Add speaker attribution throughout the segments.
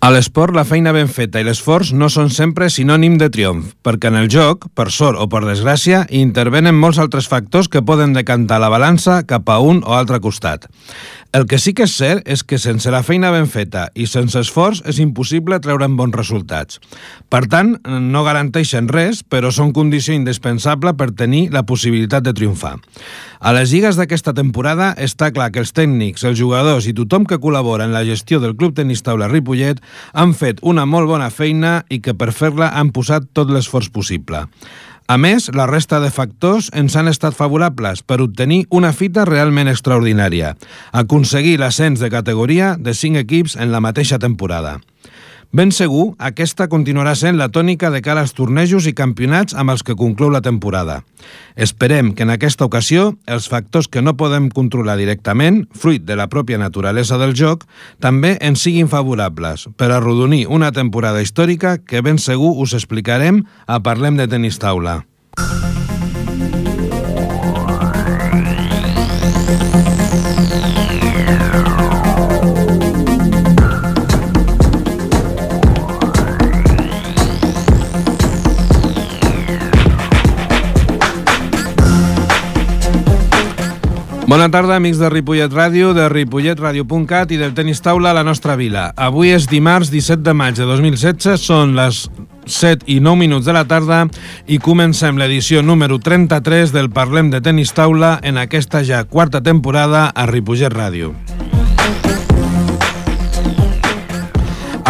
Speaker 1: A l'esport, la feina ben feta i l'esforç no són sempre sinònim de triomf, perquè en el joc, per sort o per desgràcia, intervenen molts altres factors que poden decantar la balança cap a un o altre costat. El que sí que és cert és que sense la feina ben feta i sense esforç és impossible treure'n bons resultats. Per tant, no garanteixen res, però són condició indispensable per tenir la possibilitat de triomfar. A les lligues d'aquesta temporada està clar que els tècnics, els jugadors i tothom que col·labora en la gestió del Club Tenis Taula Ripollet han fet una molt bona feina i que per fer-la han posat tot l'esforç possible. A més, la resta de factors ens han estat favorables per obtenir una fita realment extraordinària, aconseguir l'ascens de categoria de 5 equips en la mateixa temporada. Ben segur, aquesta continuarà sent la tònica de cara als tornejos i campionats amb els que conclou la temporada. Esperem que en aquesta ocasió els factors que no podem controlar directament, fruit de la pròpia naturalesa del joc, també ens siguin favorables per arrodonir una temporada històrica que ben segur us explicarem a Parlem de Tenis Taula. Bona tarda, amics de Ripollet Ràdio, de ripolletradio.cat i del Tenis Taula a la nostra vila. Avui és dimarts 17 de maig de 2016, són les 7 i 9 minuts de la tarda i comencem l'edició número 33 del Parlem de Tenis Taula en aquesta ja quarta temporada a Ripollet Ràdio.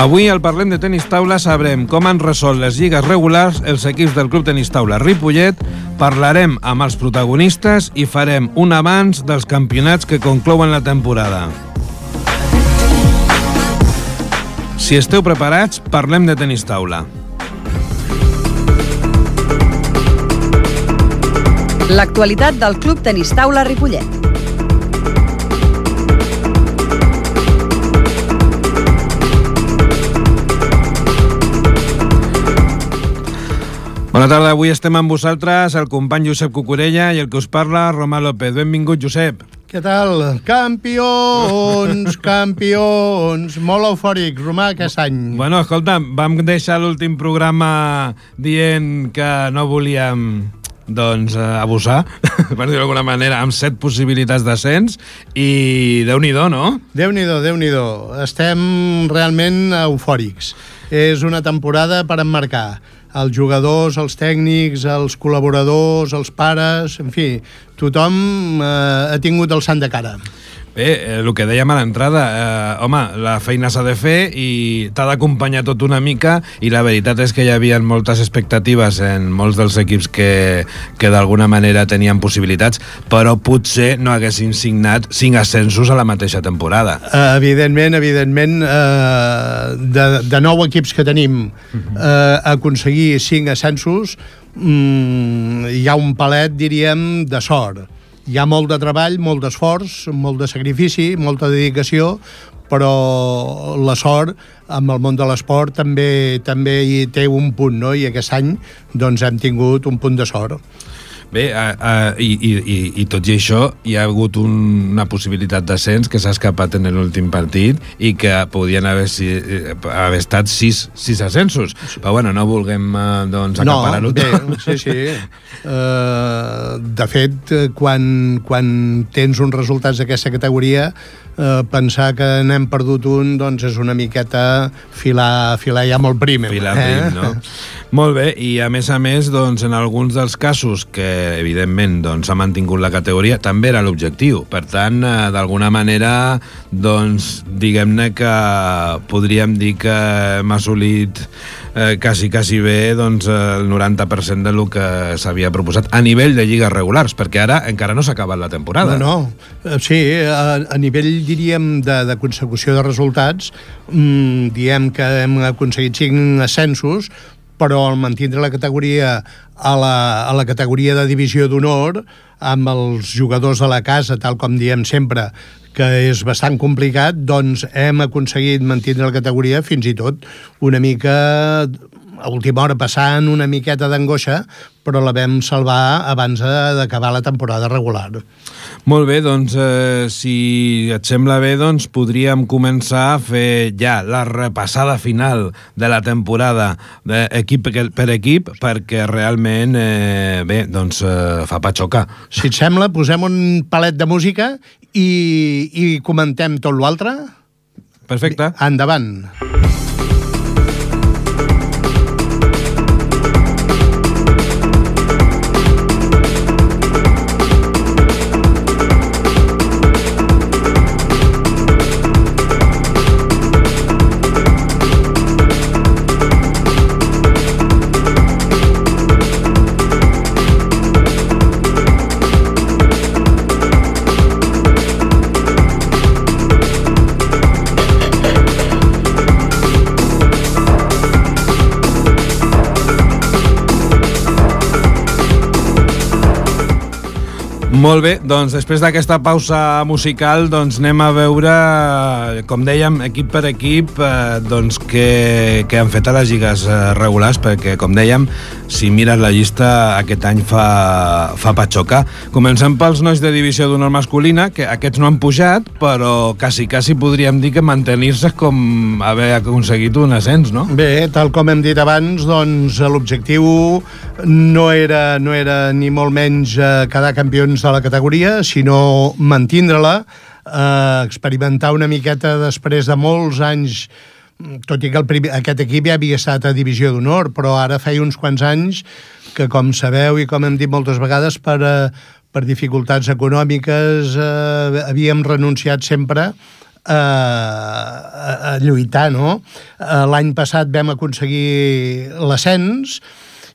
Speaker 1: Avui al Parlem de Tenis Taula sabrem com han resolt les lligues regulars els equips del Club Tenis Taula Ripollet, parlarem amb els protagonistes i farem un abans dels campionats que conclouen la temporada. Si esteu preparats, parlem de tenis taula.
Speaker 2: L'actualitat del Club Tenis Taula Ripollet.
Speaker 1: Bona tarda, avui estem amb vosaltres, el company Josep Cucurella i el que us parla, Romà López. Benvingut, Josep.
Speaker 3: Què tal? Campions, campions, molt eufòric, Romà, aquest any.
Speaker 1: Bueno, escolta, vam deixar l'últim programa dient que no volíem doncs, eh, abusar, per dir d'alguna manera, amb set possibilitats d'ascens i déu-n'hi-do, no?
Speaker 3: Déu-n'hi-do, déu nhi déu Estem realment eufòrics. És una temporada per emmarcar els jugadors, els tècnics, els col·laboradors, els pares, en fi, tothom eh, ha tingut el sant de cara.
Speaker 1: Bé, eh, el que dèiem a l'entrada, eh, home, la feina s'ha de fer i t'ha d'acompanyar tot una mica i la veritat és que hi havia moltes expectatives en molts dels equips que, que d'alguna manera tenien possibilitats, però potser no haguessin signat cinc ascensos a la mateixa temporada.
Speaker 3: Uh, evidentment, evidentment, uh, de, de nou equips que tenim, uh, aconseguir cinc ascensos, mm, hi ha un palet, diríem, de sort hi ha molt de treball, molt d'esforç, molt de sacrifici, molta dedicació, però la sort amb el món de l'esport també també hi té un punt, no? I aquest any doncs hem tingut un punt de sort.
Speaker 1: Bé, uh, uh, i, i, i, i tot i això hi ha hagut un, una possibilitat d'ascens que s'ha escapat en l'últim partit i que podien haver, si, eh, haver estat sis, sis ascensos. Però bueno, no vulguem uh, doncs, acaparar-ho
Speaker 3: no, bé, Sí, sí. Uh, de fet, quan, quan tens uns resultats d'aquesta categoria, uh, pensar que n'hem perdut un doncs és una miqueta filar, filar ja molt prim.
Speaker 1: Filar eh? prim, no? Molt bé, i a més a més, doncs, en alguns dels casos que, evidentment, doncs, ha mantingut la categoria, també era l'objectiu. Per tant, eh, d'alguna manera, doncs, diguem-ne que podríem dir que hem assolit eh, quasi, quasi bé doncs, el 90% de lo que s'havia proposat a nivell de lligues regulars, perquè ara encara no s'ha acabat la temporada.
Speaker 3: No, no. Eh, sí, a, a nivell, diríem, de, de consecució de resultats, mmm, diem que hem aconseguit cinc ascensos, però al mantindre la categoria a la, a la categoria de divisió d'honor, amb els jugadors de la casa, tal com diem sempre, que és bastant complicat, doncs hem aconseguit mantenir la categoria fins i tot una mica a última hora passant una miqueta d'angoixa, però la vam salvar abans d'acabar la temporada regular.
Speaker 1: Molt bé, doncs, eh, si et sembla bé, doncs podríem començar a fer ja la repassada final de la temporada de equip per equip, perquè realment, eh, bé, doncs eh, fa patxocar.
Speaker 3: Si et sembla, posem un palet de música i, i comentem tot l'altre?
Speaker 1: Perfecte.
Speaker 3: Endavant. Endavant.
Speaker 1: Molt bé, doncs després d'aquesta pausa musical doncs anem a veure, com dèiem, equip per equip, eh, doncs què, què han fet a les lligues eh, regulars, perquè, com dèiem, si mires la llista, aquest any fa, fa patxoca. Comencem pels nois de divisió d'honor masculina, que aquests no han pujat, però quasi, quasi podríem dir que mantenir-se com haver aconseguit un ascens, no?
Speaker 3: Bé, tal com hem dit abans, doncs l'objectiu no era, no era ni molt menys eh, quedar campions de la categoria, sinó mantindre-la, eh, experimentar una miqueta després de molts anys tot i que el primer, aquest equip ja havia estat a divisió d'honor, però ara feia uns quants anys que, com sabeu i com hem dit moltes vegades, per, eh, per dificultats econòmiques eh, havíem renunciat sempre a, a, a lluitar, no? Eh, l'any passat vam aconseguir l'ascens,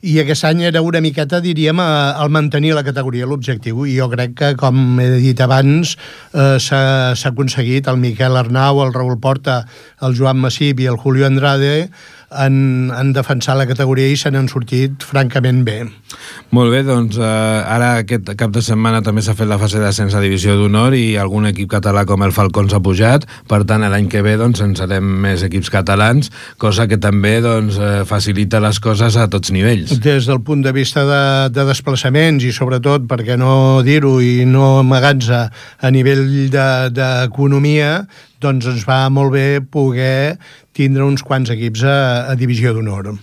Speaker 3: i aquest any era una miqueta, diríem, el mantenir la categoria, l'objectiu, i jo crec que, com he dit abans, eh, s'ha aconseguit el Miquel Arnau, el Raül Porta, el Joan Massip i el Julio Andrade han, han defensat la categoria i se n'han sortit francament bé.
Speaker 1: Molt bé, doncs eh, ara aquest cap de setmana també s'ha fet la fase d'ascens a Divisió d'Honor i algun equip català com el Falcons ha pujat, per tant l'any que ve doncs en serem més equips catalans, cosa que també doncs, eh, facilita les coses a tots nivells.
Speaker 3: Des del punt de vista de, de desplaçaments i sobretot, perquè no dir-ho i no amagar-nos a nivell d'economia, de, doncs ens va molt bé poder tindre uns quants equips a, a Divisió d'Honor.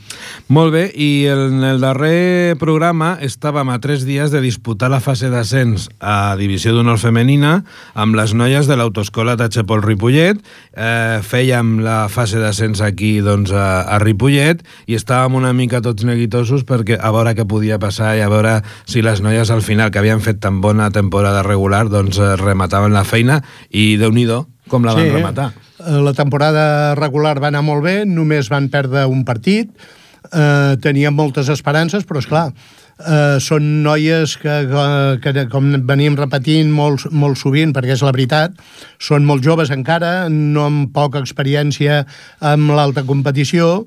Speaker 1: Molt bé, i en el darrer programa estàvem a tres dies de disputar la fase d'ascens a Divisió d'Honor Femenina amb les noies de l'autoescola Tachepol Ripollet. Eh, fèiem la fase d'ascens aquí doncs, a, a Ripollet i estàvem una mica tots neguitosos perquè a veure què podia passar i a veure si les noies al final, que havien fet tan bona temporada regular, doncs remataven la feina i déu nhi com la van sí, rematar.
Speaker 3: Eh, la temporada regular va anar molt bé, només van perdre un partit, eh, tenien moltes esperances, però és clar, eh, són noies que, que, que, com venim repetint molt, molt sovint, perquè és la veritat, són molt joves encara, no amb poca experiència amb l'alta competició,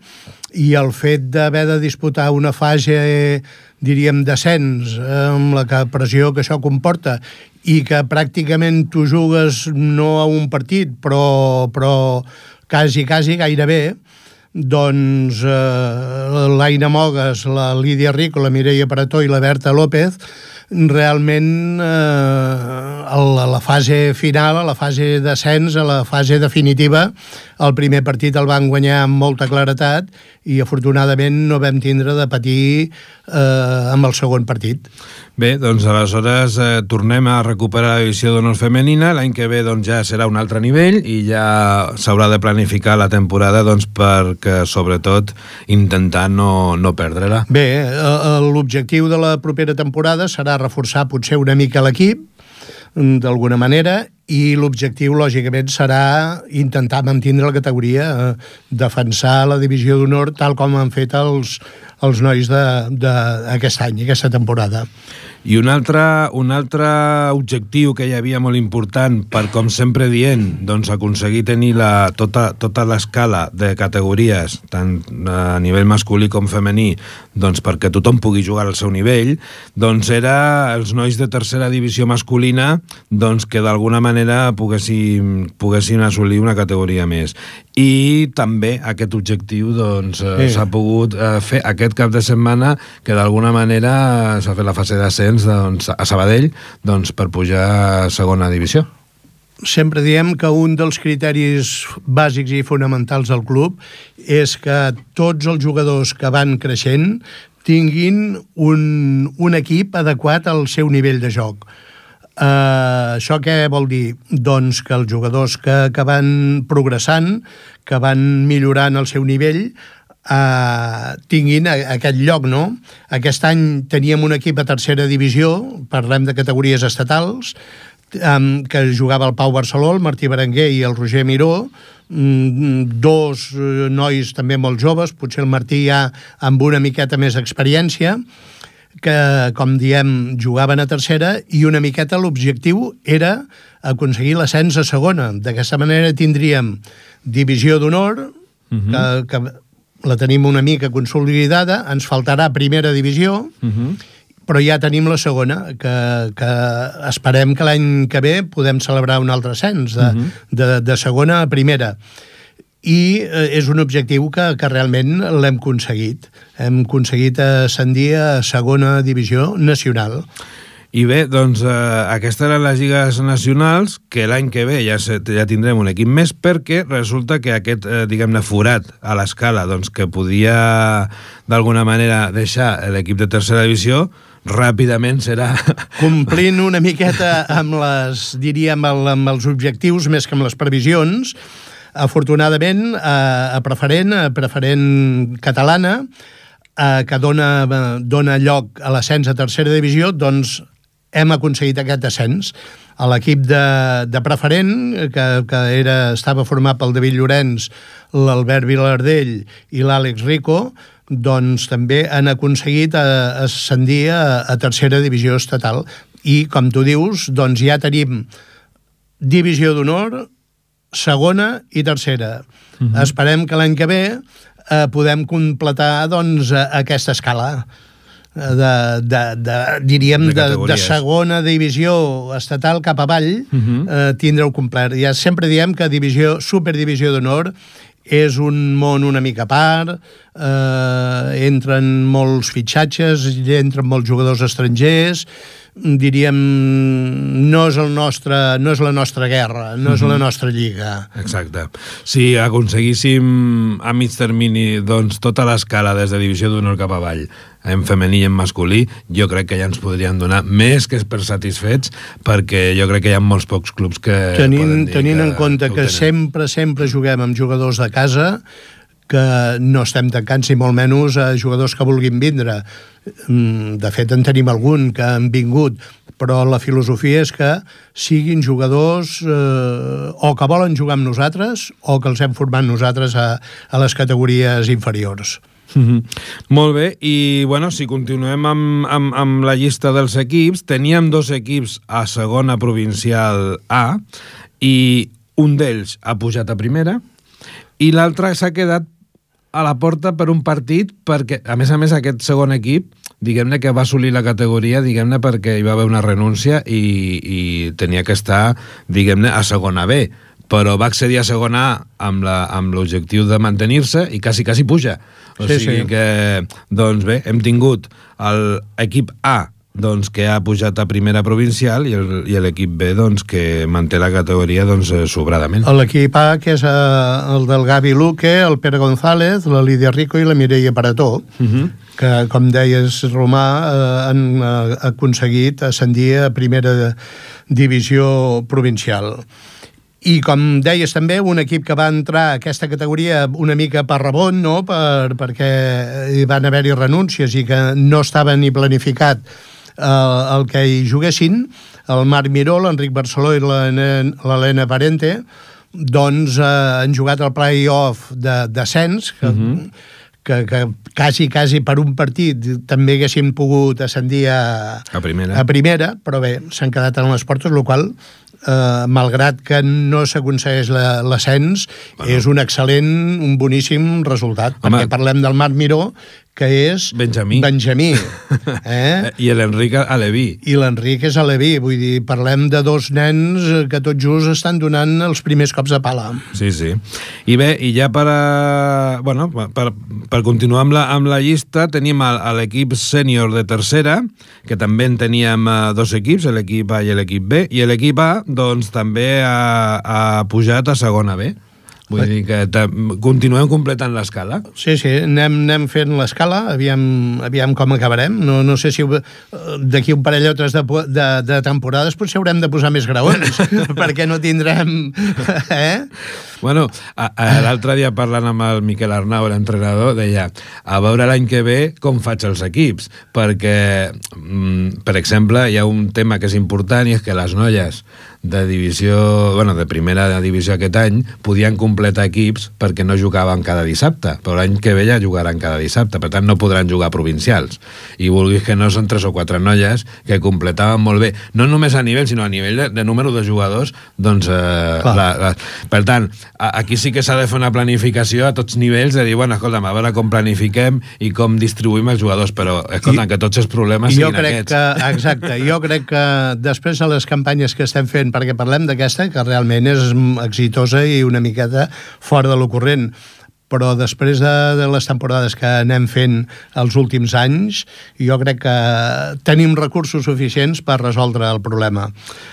Speaker 3: i el fet d'haver de disputar una fase diríem, descens, amb la pressió que això comporta, i que pràcticament tu jugues no a un partit, però, però quasi, quasi gairebé, doncs eh, l'Aina Mogues, la Lídia Rico, la Mireia Parató i la Berta López realment eh, a la fase final, a la fase d'ascens, a la fase definitiva, el primer partit el van guanyar amb molta claretat i afortunadament no vam tindre de patir eh, amb el segon partit.
Speaker 1: Bé, doncs aleshores eh, tornem a recuperar la divisió d'honor femenina, l'any que ve doncs, ja serà un altre nivell i ja s'haurà de planificar la temporada doncs, perquè sobretot intentar no, no perdre-la.
Speaker 3: Bé, eh, l'objectiu de la propera temporada serà reforçar potser una mica l'equip, d'alguna manera, i l'objectiu, lògicament, serà intentar mantenir la categoria, eh, defensar la divisió d'honor tal com han fet els, els nois d'aquest any, aquesta temporada.
Speaker 1: I un altre, un altre objectiu que hi havia molt important per, com sempre dient, doncs aconseguir tenir la, tota, tota l'escala de categories, tant a nivell masculí com femení, doncs perquè tothom pugui jugar al seu nivell, doncs era els nois de tercera divisió masculina doncs que d'alguna manera poguessin, poguessin assolir una categoria més. I també aquest objectiu doncs, s'ha
Speaker 3: Sí.
Speaker 1: pogut eh, fer aquest cap de setmana que d'alguna manera s'ha fet la fase d'ascens doncs, a Sabadell doncs, per pujar a segona divisió.
Speaker 3: sempre diem que un dels criteris bàsics i fonamentals del club és que tots els jugadors que van creixent tinguin un, un equip adequat al seu nivell de joc. Uh, això què vol dir? Doncs que els jugadors que, que van progressant, que van millorant el seu nivell, uh, tinguin aquest lloc, no? Aquest any teníem un equip a tercera divisió, parlem de categories estatals, que jugava el Pau Barceló, el Martí Berenguer i el Roger Miró, mm, dos eh, nois també molt joves, potser el Martí ja amb una miqueta més d'experiència, que, com diem, jugaven a tercera i una miqueta l'objectiu era aconseguir l'ascens a segona. D'aquesta manera tindríem divisió d'honor, uh -huh. que, que la tenim una mica consolidada, ens faltarà primera divisió, uh -huh però ja tenim la segona, que, que esperem que l'any que ve podem celebrar un altre ascens, de, uh -huh. de, de segona a primera. I eh, és un objectiu que, que realment l'hem aconseguit. Hem aconseguit ascendir a segona divisió nacional.
Speaker 1: I bé, doncs eh, aquestes eren les lligues nacionals, que l'any que ve ja, se, ja tindrem un equip més, perquè resulta que aquest, eh, diguem-ne, forat a l'escala, doncs que podia d'alguna manera deixar l'equip de tercera divisió, ràpidament serà...
Speaker 3: Complint una miqueta amb les, diríem, amb, els objectius més que amb les previsions, afortunadament, a, a preferent, a preferent catalana, eh, que dona, dona lloc a l'ascens a tercera divisió, doncs hem aconseguit aquest ascens. A l'equip de, de preferent, que, que era, estava format pel David Llorenç, l'Albert Vilardell i l'Àlex Rico, doncs també han aconseguit eh, ascendir a, a tercera divisió estatal. I, com tu dius, doncs ja tenim divisió d'honor, segona i tercera. Uh -huh. Esperem que l'any que ve eh, podem completar doncs, eh, aquesta escala de, de, de, diríem,
Speaker 1: De
Speaker 3: de, de, segona divisió estatal cap avall, uh
Speaker 1: Mhm.
Speaker 3: -huh. eh, tindre-ho complet. Ja sempre diem que divisió, superdivisió d'honor és un món una mica a part, eh, entren molts fitxatges, entren molts jugadors estrangers, diríem, no és, el nostre, no és la nostra guerra, no és la nostra lliga.
Speaker 1: Exacte. Si aconseguíssim a mig termini doncs, tota l'escala des de divisió d'honor cap avall, en femení i en masculí, jo crec que ja ens podrien donar més que per satisfets, perquè jo crec que hi ha molts pocs clubs que poden
Speaker 3: tenint,
Speaker 1: dir
Speaker 3: tenint en compte que
Speaker 1: tenen.
Speaker 3: sempre, sempre juguem amb jugadors de casa, que no estem tancant, si molt menys, a jugadors que vulguin vindre. Mm, De fet, en tenim algun que han vingut, però la filosofia és que siguin jugadors eh, o que volen jugar amb nosaltres o que els hem format nosaltres a, a les categories inferiors.
Speaker 1: Mhm. Molt bé, i bueno, si continuem amb, amb, amb la llista dels equips, teníem dos equips a segona provincial A i un d'ells ha pujat a primera i l'altre s'ha quedat a la porta per un partit perquè, a més a més, aquest segon equip diguem-ne que va assolir la categoria diguem-ne perquè hi va haver una renúncia i, i tenia que estar, diguem-ne, a segona B però va accedir a segona A amb la- amb l'objectiu de mantenir-se i quasi, quasi puja. O
Speaker 3: Sí,
Speaker 1: sigui
Speaker 3: sí.
Speaker 1: que, doncs bé, hem tingut l'equip A doncs, que ha pujat a primera provincial i el- i l'equip B doncs, que manté la categoria doncs, eh, sobradament.
Speaker 3: L'equip A, que és eh, el del Gavi Luque, el Pere González, la Lídia Rico i la Mireia Parató, uh -huh. que, com deies, Romà, eh, han eh, aconseguit ascendir a primera divisió provincial. I com deies també, un equip que va entrar a aquesta categoria una mica per rebot, no? per, perquè hi van haver-hi renúncies i que no estava ni planificat eh, el que hi juguessin, el Marc Miró, l'Enric Barceló i l'Helena- Parente, doncs eh, han jugat el play-off de- d'ascens, que, uh -huh. que, que quasi, quasi per un partit també haguessin pogut ascendir a,
Speaker 1: A primera.
Speaker 3: a primera, però bé, s'han quedat en les portes, el qual eh, malgrat que no s'aconsegueix la- l'ascens, bueno. és un excel·lent, un boníssim resultat,
Speaker 1: Home.
Speaker 3: perquè parlem del Marc Miró, que és
Speaker 1: Benjamí.
Speaker 3: Benjamí eh?
Speaker 1: I l'Enric Aleví.
Speaker 3: i l'Enric és aleví, vull dir, parlem de dos nens eh, que tot just estan donant els primers cops de pala.
Speaker 1: Sí, sí. I bé, i ja per, a, bueno, per, per continuar amb la, amb la llista, tenim l'equip sènior de tercera, que també en teníem eh, dos equips, l'equip A i l'equip B, i l'equip A doncs, també ha, ha pujat a segona B. Vull dir que ta- continuem completant l'escala.
Speaker 3: Sí, sí, anem, anem fent l'escala, aviam, aviam com acabarem. No, no sé si eh, d'aquí un parell o tres de, de, de temporades potser haurem de posar més graons, perquè no tindrem... Eh?
Speaker 1: Bueno, l'altre dia parlant amb el Miquel Arnau, l'entrenador, deia a veure l'any que ve com faig els equips, perquè, mm, per exemple, hi ha un tema que és important i és que les noies de divisió, bueno, de primera divisió aquest any podien completar equips perquè no jugaven cada dissabte, però l'any que ve ja jugaran cada dissabte, per tant no podran jugar provincials. I vulguis que no són tres o quatre noies que completaven molt bé, no només a nivell, sinó a nivell de, de número de jugadors, doncs, eh,
Speaker 3: Clar.
Speaker 1: la, la, per tant, a- aquí sí que s'ha de fer una planificació a tots nivells, de dir, bueno, escolta'm, a veure com planifiquem i com distribuïm els jugadors, però, escolta'm,
Speaker 3: I-
Speaker 1: que tots els problemes
Speaker 3: jo
Speaker 1: siguin
Speaker 3: crec
Speaker 1: aquests.
Speaker 3: que, exacte, jo crec que després de les campanyes que estem fent, perquè parlem d'aquesta, que realment és exitosa i una miqueta fora de lo corrent, però després de, de les temporades que anem fent els últims anys, jo crec que tenim recursos suficients per resoldre el problema.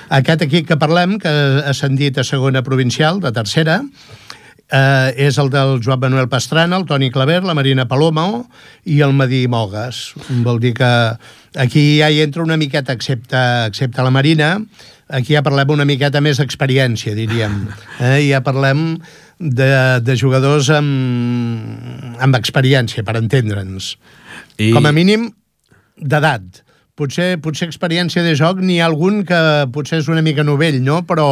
Speaker 3: Aquest equip que parlem, que ha ascendit a segona provincial, de tercera, eh, és el del Joan Manuel Pastrana, el Toni Claver, la Marina Palomo i el Madí Mogues. Vol dir que aquí ja hi entra una miqueta, excepte, excepte la Marina, aquí ja parlem una miqueta més d'experiència, diríem. Eh? Ja parlem de, de jugadors amb, amb experiència, per entendre'ns.
Speaker 1: I...
Speaker 3: Com a mínim, d'edat. Potser, potser experiència de joc n'hi ha algun que potser és una mica novell, no? Però,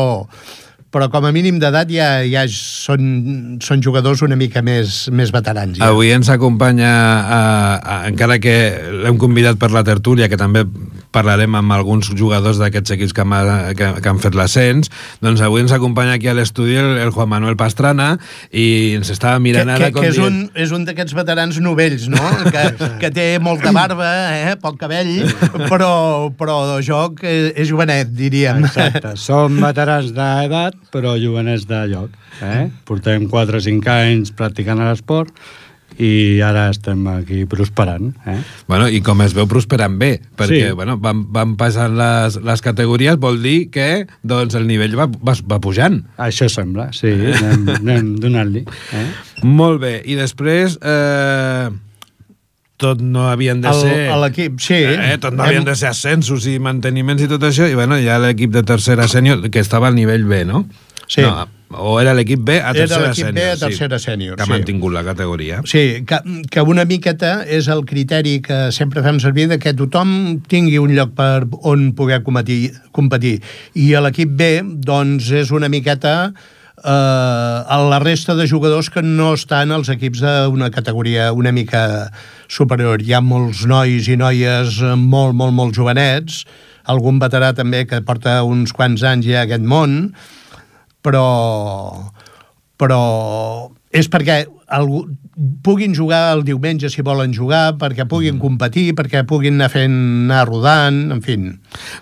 Speaker 3: però com a mínim d'edat ja, ja són, són jugadors una mica més, més veterans. Ja.
Speaker 1: Avui ens acompanya, a, a, encara que l'hem convidat per la tertúlia, que també parlarem amb alguns jugadors d'aquests equips que, han, que, que han fet l'ascens, doncs avui ens acompanya aquí a l'estudi el, el Juan Manuel Pastrana i ens estava
Speaker 3: que,
Speaker 1: mirant
Speaker 3: que,
Speaker 1: ara com
Speaker 3: que és,
Speaker 1: dient...
Speaker 3: un, és un d'aquests veterans novells, no? Que, que té molta barba, eh? poc cabell, però, però joc és, és jovenet, diríem.
Speaker 4: Exacte. Som veterans d'edat, però jovenets de lloc. Eh? Portem 4 o 5 anys practicant l'esport i ara estem aquí prosperant. Eh?
Speaker 1: Bueno, i com es veu prosperant bé, perquè
Speaker 4: Sí.
Speaker 1: bueno, van, van passant les, les categories, vol dir que doncs, el nivell va, va, va pujant.
Speaker 4: Això sembla, sí, anem, anem donant-li. Eh?
Speaker 1: Molt bé, i després... Eh, tot no havien de
Speaker 3: El-
Speaker 1: ser...
Speaker 3: a l'equip, sí.
Speaker 1: Eh, tot no
Speaker 3: Hem-
Speaker 1: havien de ser ascensos i manteniments i tot això, i bueno, ha l'equip de tercera sènior, que estava al nivell B, no?
Speaker 3: Sí.
Speaker 1: No, o era l'equip B a
Speaker 3: Era
Speaker 1: tercera
Speaker 3: l'equip
Speaker 1: sènior.
Speaker 3: B a tercera sènior,
Speaker 1: Que ha
Speaker 3: sí.
Speaker 1: mantingut la categoria.
Speaker 3: Sí, que, que una miqueta és el criteri que sempre fem servir de que tothom tingui un lloc per on poder competir. competir. I a l'equip B, doncs, és una miqueta eh, a la resta de jugadors que no estan als equips d'una categoria una mica superior. Hi ha molts nois i noies eh, molt, molt, molt jovenets, algun veterà també que porta uns quants anys ja a aquest món, però però és perquè algú, puguin jugar el diumenge si volen jugar, perquè puguin competir, perquè puguin anar fent, anar rodant, en fi.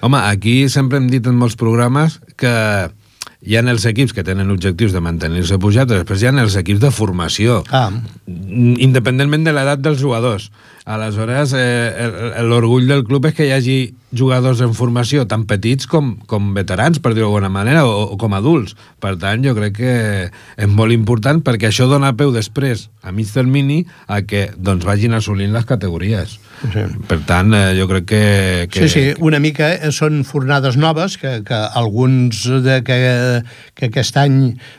Speaker 1: Home, aquí sempre hem dit en molts programes que hi ha els equips que tenen objectius de mantenir-se pujats, després hi ha els equips de formació.
Speaker 3: Ah,
Speaker 1: independentment de l'edat dels jugadors. Aleshores, eh, el- l'orgull del club és que hi hagi jugadors en formació tan petits com, com veterans, per dir-ho d'alguna manera, o, o com adults. Per tant, jo crec que és molt important perquè això dona peu després, a mig termini, a que doncs, vagin assolint les categories.
Speaker 3: Sí.
Speaker 1: Per tant, eh, jo crec que... que
Speaker 3: sí, sí, una mica eh, són fornades noves que, que alguns de que, que aquest any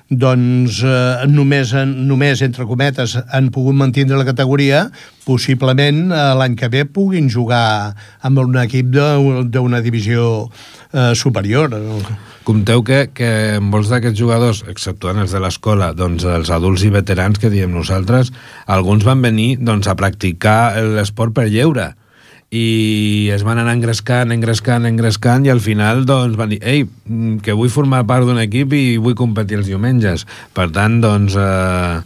Speaker 3: doncs eh, només, només entre cometes han pogut mantenir la categoria, possiblement eh, l'any que ve puguin jugar amb un equip d'una divisió eh, superior.
Speaker 1: Compteu que, que molts d'aquests jugadors, exceptuant els de l'escola, doncs els adults i veterans que diem nosaltres, alguns van venir doncs, a practicar l'esport per lleure i es van anar engrescant, engrescant, engrescant i al final doncs, van dir ei, mm, que vull formar part d'un equip i vull competir els diumenges. Per tant, doncs, eh,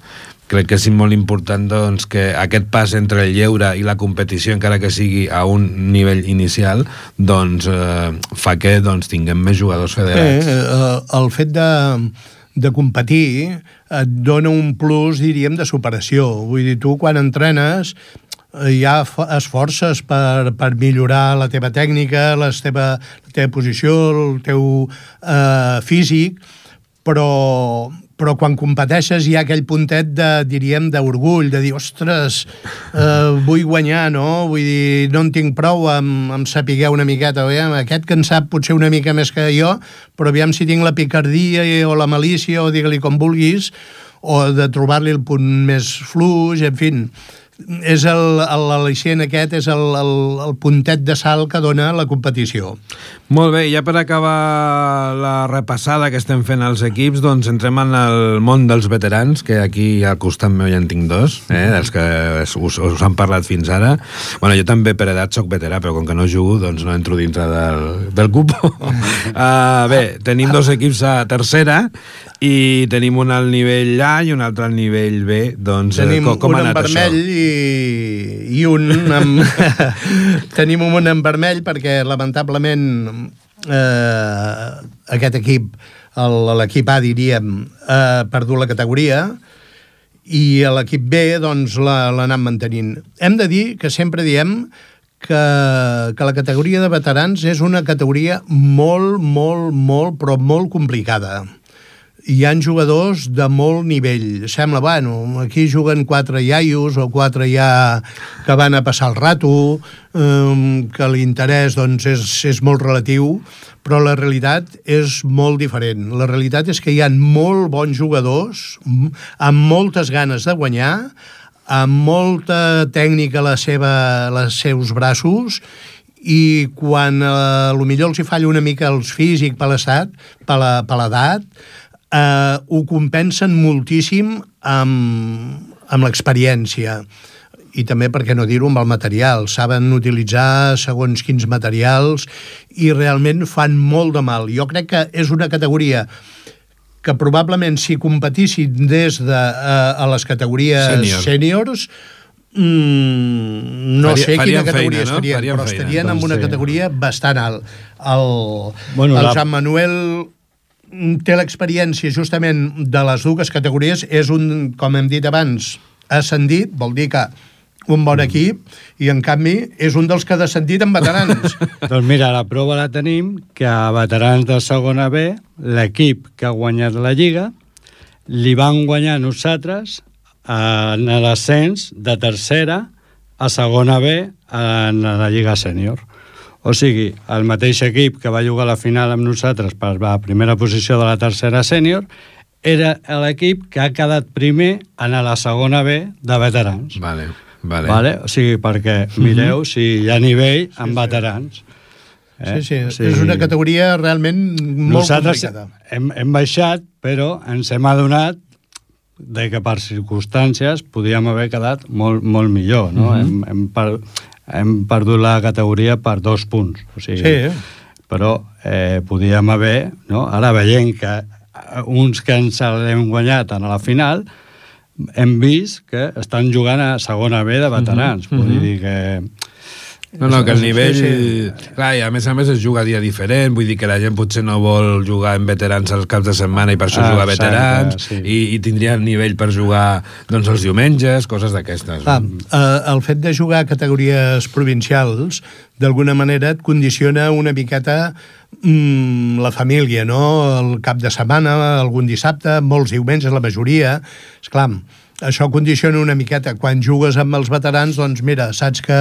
Speaker 1: crec que és molt important doncs, que aquest pas entre el lleure i la competició, encara que sigui a un nivell inicial, doncs, eh, fa que doncs, tinguem més jugadors federats.
Speaker 3: Eh, eh, el fet de, de competir et dona un plus, diríem, de superació. Vull dir, tu quan entrenes eh, ja fa- esforces per, per millorar la teva tècnica, la teva, la teva posició, el teu eh, físic, però, però quan competeixes hi ha aquell puntet de, diríem, d'orgull, de dir, ostres, eh, vull guanyar, no? Vull dir, no en tinc prou amb, amb saber una miqueta, aviam, aquest que en sap potser una mica més que jo, però aviam si tinc la picardia o la malícia, o digue-li com vulguis, o de trobar-li el punt més fluix, en fi, és l'al·licient aquest, és el, el, el puntet de salt que dona la competició.
Speaker 1: Molt bé, ja per acabar la repassada que estem fent als equips, doncs entrem en el món dels veterans, que aquí al costat meu ja en tinc dos, eh, dels que us, us han parlat fins ara. bueno, jo també per edat sóc veterà, però com que no jugo, doncs no entro dintre del, del cupo. uh, bé, tenim dos equips a tercera i tenim un al nivell A i un altre al nivell B. Doncs, eh,
Speaker 3: Tenim
Speaker 1: com, com
Speaker 3: un en vermell
Speaker 1: això?
Speaker 3: i, i un amb... Tenim un en vermell perquè, lamentablement, eh, aquest equip, l'equip A, diríem, ha perdut la categoria i a l'equip B doncs, la- l'ha anat mantenint. Hem de dir que sempre diem que, que la categoria de veterans és una categoria molt, molt, molt, però molt complicada hi han jugadors de molt nivell. Sembla, bueno, aquí juguen quatre iaios o quatre ja que van a passar el rato, um, que l'interès doncs, és, és molt relatiu, però la realitat és molt diferent. La realitat és que hi ha molt bons jugadors amb moltes ganes de guanyar, amb molta tècnica a la seva, als seus braços i quan eh, millor els hi falla una mica els físic per l'estat, per l'edat, eh, ho compensen moltíssim amb, amb l'experiència i també, per què no dir-ho, amb el material. Saben utilitzar segons quins materials i realment fan molt de mal. Jo crec que és una categoria que probablement si competissin des de uh, a les categories
Speaker 1: Sènior.
Speaker 3: sèniors mm, no
Speaker 1: Faria-
Speaker 3: sé quina categoria
Speaker 1: feina, no?
Speaker 3: estarien,
Speaker 1: Farien
Speaker 3: però
Speaker 1: feina.
Speaker 3: estarien en
Speaker 4: Doncs
Speaker 3: una
Speaker 4: sí.
Speaker 3: categoria bastant alt. El,
Speaker 4: Bueno,
Speaker 3: el
Speaker 4: la-
Speaker 3: Joan Manuel té l'experiència justament de les dues categories, és un, com hem dit abans, ascendit, vol dir que un bon equip, i en canvi és un dels que ha descendit en veterans.
Speaker 4: Doncs mira, la prova la tenim, que a veterans de segona B, l'equip que ha guanyat la Lliga, li van guanyar nosaltres en l'ascens de tercera a segona B en la Lliga Sènior. O sigui, el mateix equip que va jugar a la final amb nosaltres per la primera posició de la tercera sènior era l'equip que ha quedat primer en la segona B de veterans.
Speaker 1: Vale, vale.
Speaker 4: Vale. O sigui, perquè mireu si hi ha nivell amb veterans.
Speaker 3: Sí, sí, és una categoria realment molt
Speaker 4: Nosaltres
Speaker 3: complicada.
Speaker 4: hem, hem baixat, però ens hem adonat de que per circumstàncies podíem haver quedat molt, molt millor, no?
Speaker 3: Mhm.
Speaker 4: hem, hem, per, hem perdut la categoria per dos punts. O sigui,
Speaker 3: Sí, eh?
Speaker 4: Però eh, podíem haver, no? ara veient que eh, uns que ens l'hem guanyat a la final, hem vist que estan jugant a segona B de veterans.
Speaker 3: Mhm,
Speaker 4: Vull dir que...
Speaker 1: No, no, que el nivell...
Speaker 3: sí.
Speaker 1: Clar, i a més a més es juga a dia diferent, vull dir que la gent potser no vol jugar en veterans als caps de setmana i per això
Speaker 4: Ah,
Speaker 1: juga a veterans,
Speaker 4: sí.
Speaker 1: i, i tindria el nivell per jugar doncs, els diumenges, coses d'aquestes.
Speaker 3: Clar, eh, el fet de jugar a categories provincials d'alguna manera et condiciona una miqueta mm, la família, no? El cap de setmana, algun dissabte, molts diumenges, la majoria. És clar, això condiciona una miqueta. Quan jugues amb els veterans, doncs mira, saps que,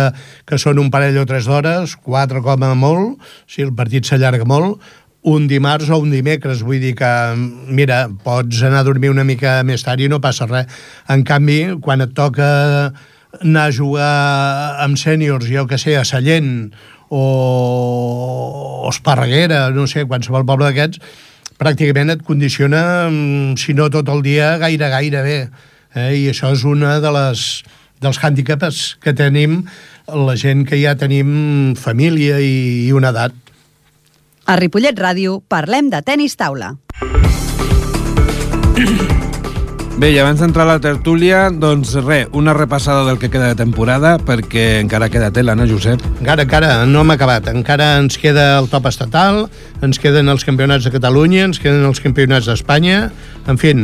Speaker 3: que són un parell o tres d'hores, quatre com a molt, si el partit s'allarga molt, un dimarts o un dimecres. Vull dir que, mira, pots anar a dormir una mica més tard i no passa res. En canvi, quan et toca anar a jugar amb sèniors, jo que sé, a Sallent o, o Esparreguera, no sé, qualsevol poble d'aquests, pràcticament et condiciona, mm, si no tot el dia, gaire, gaire bé. Eh? I això és una de les dels hàndicaps que tenim la gent que ja tenim família i, i una edat.
Speaker 2: A Ripollet Ràdio parlem de tennis taula.
Speaker 1: Bé, i abans d'entrar a la tertúlia, doncs res, una repassada del que queda de temporada, perquè encara queda tela, no, Josep?
Speaker 3: Encara, encara, no hem acabat. Encara ens queda el top estatal, ens queden els campionats de Catalunya, ens queden els campionats d'Espanya, en fi,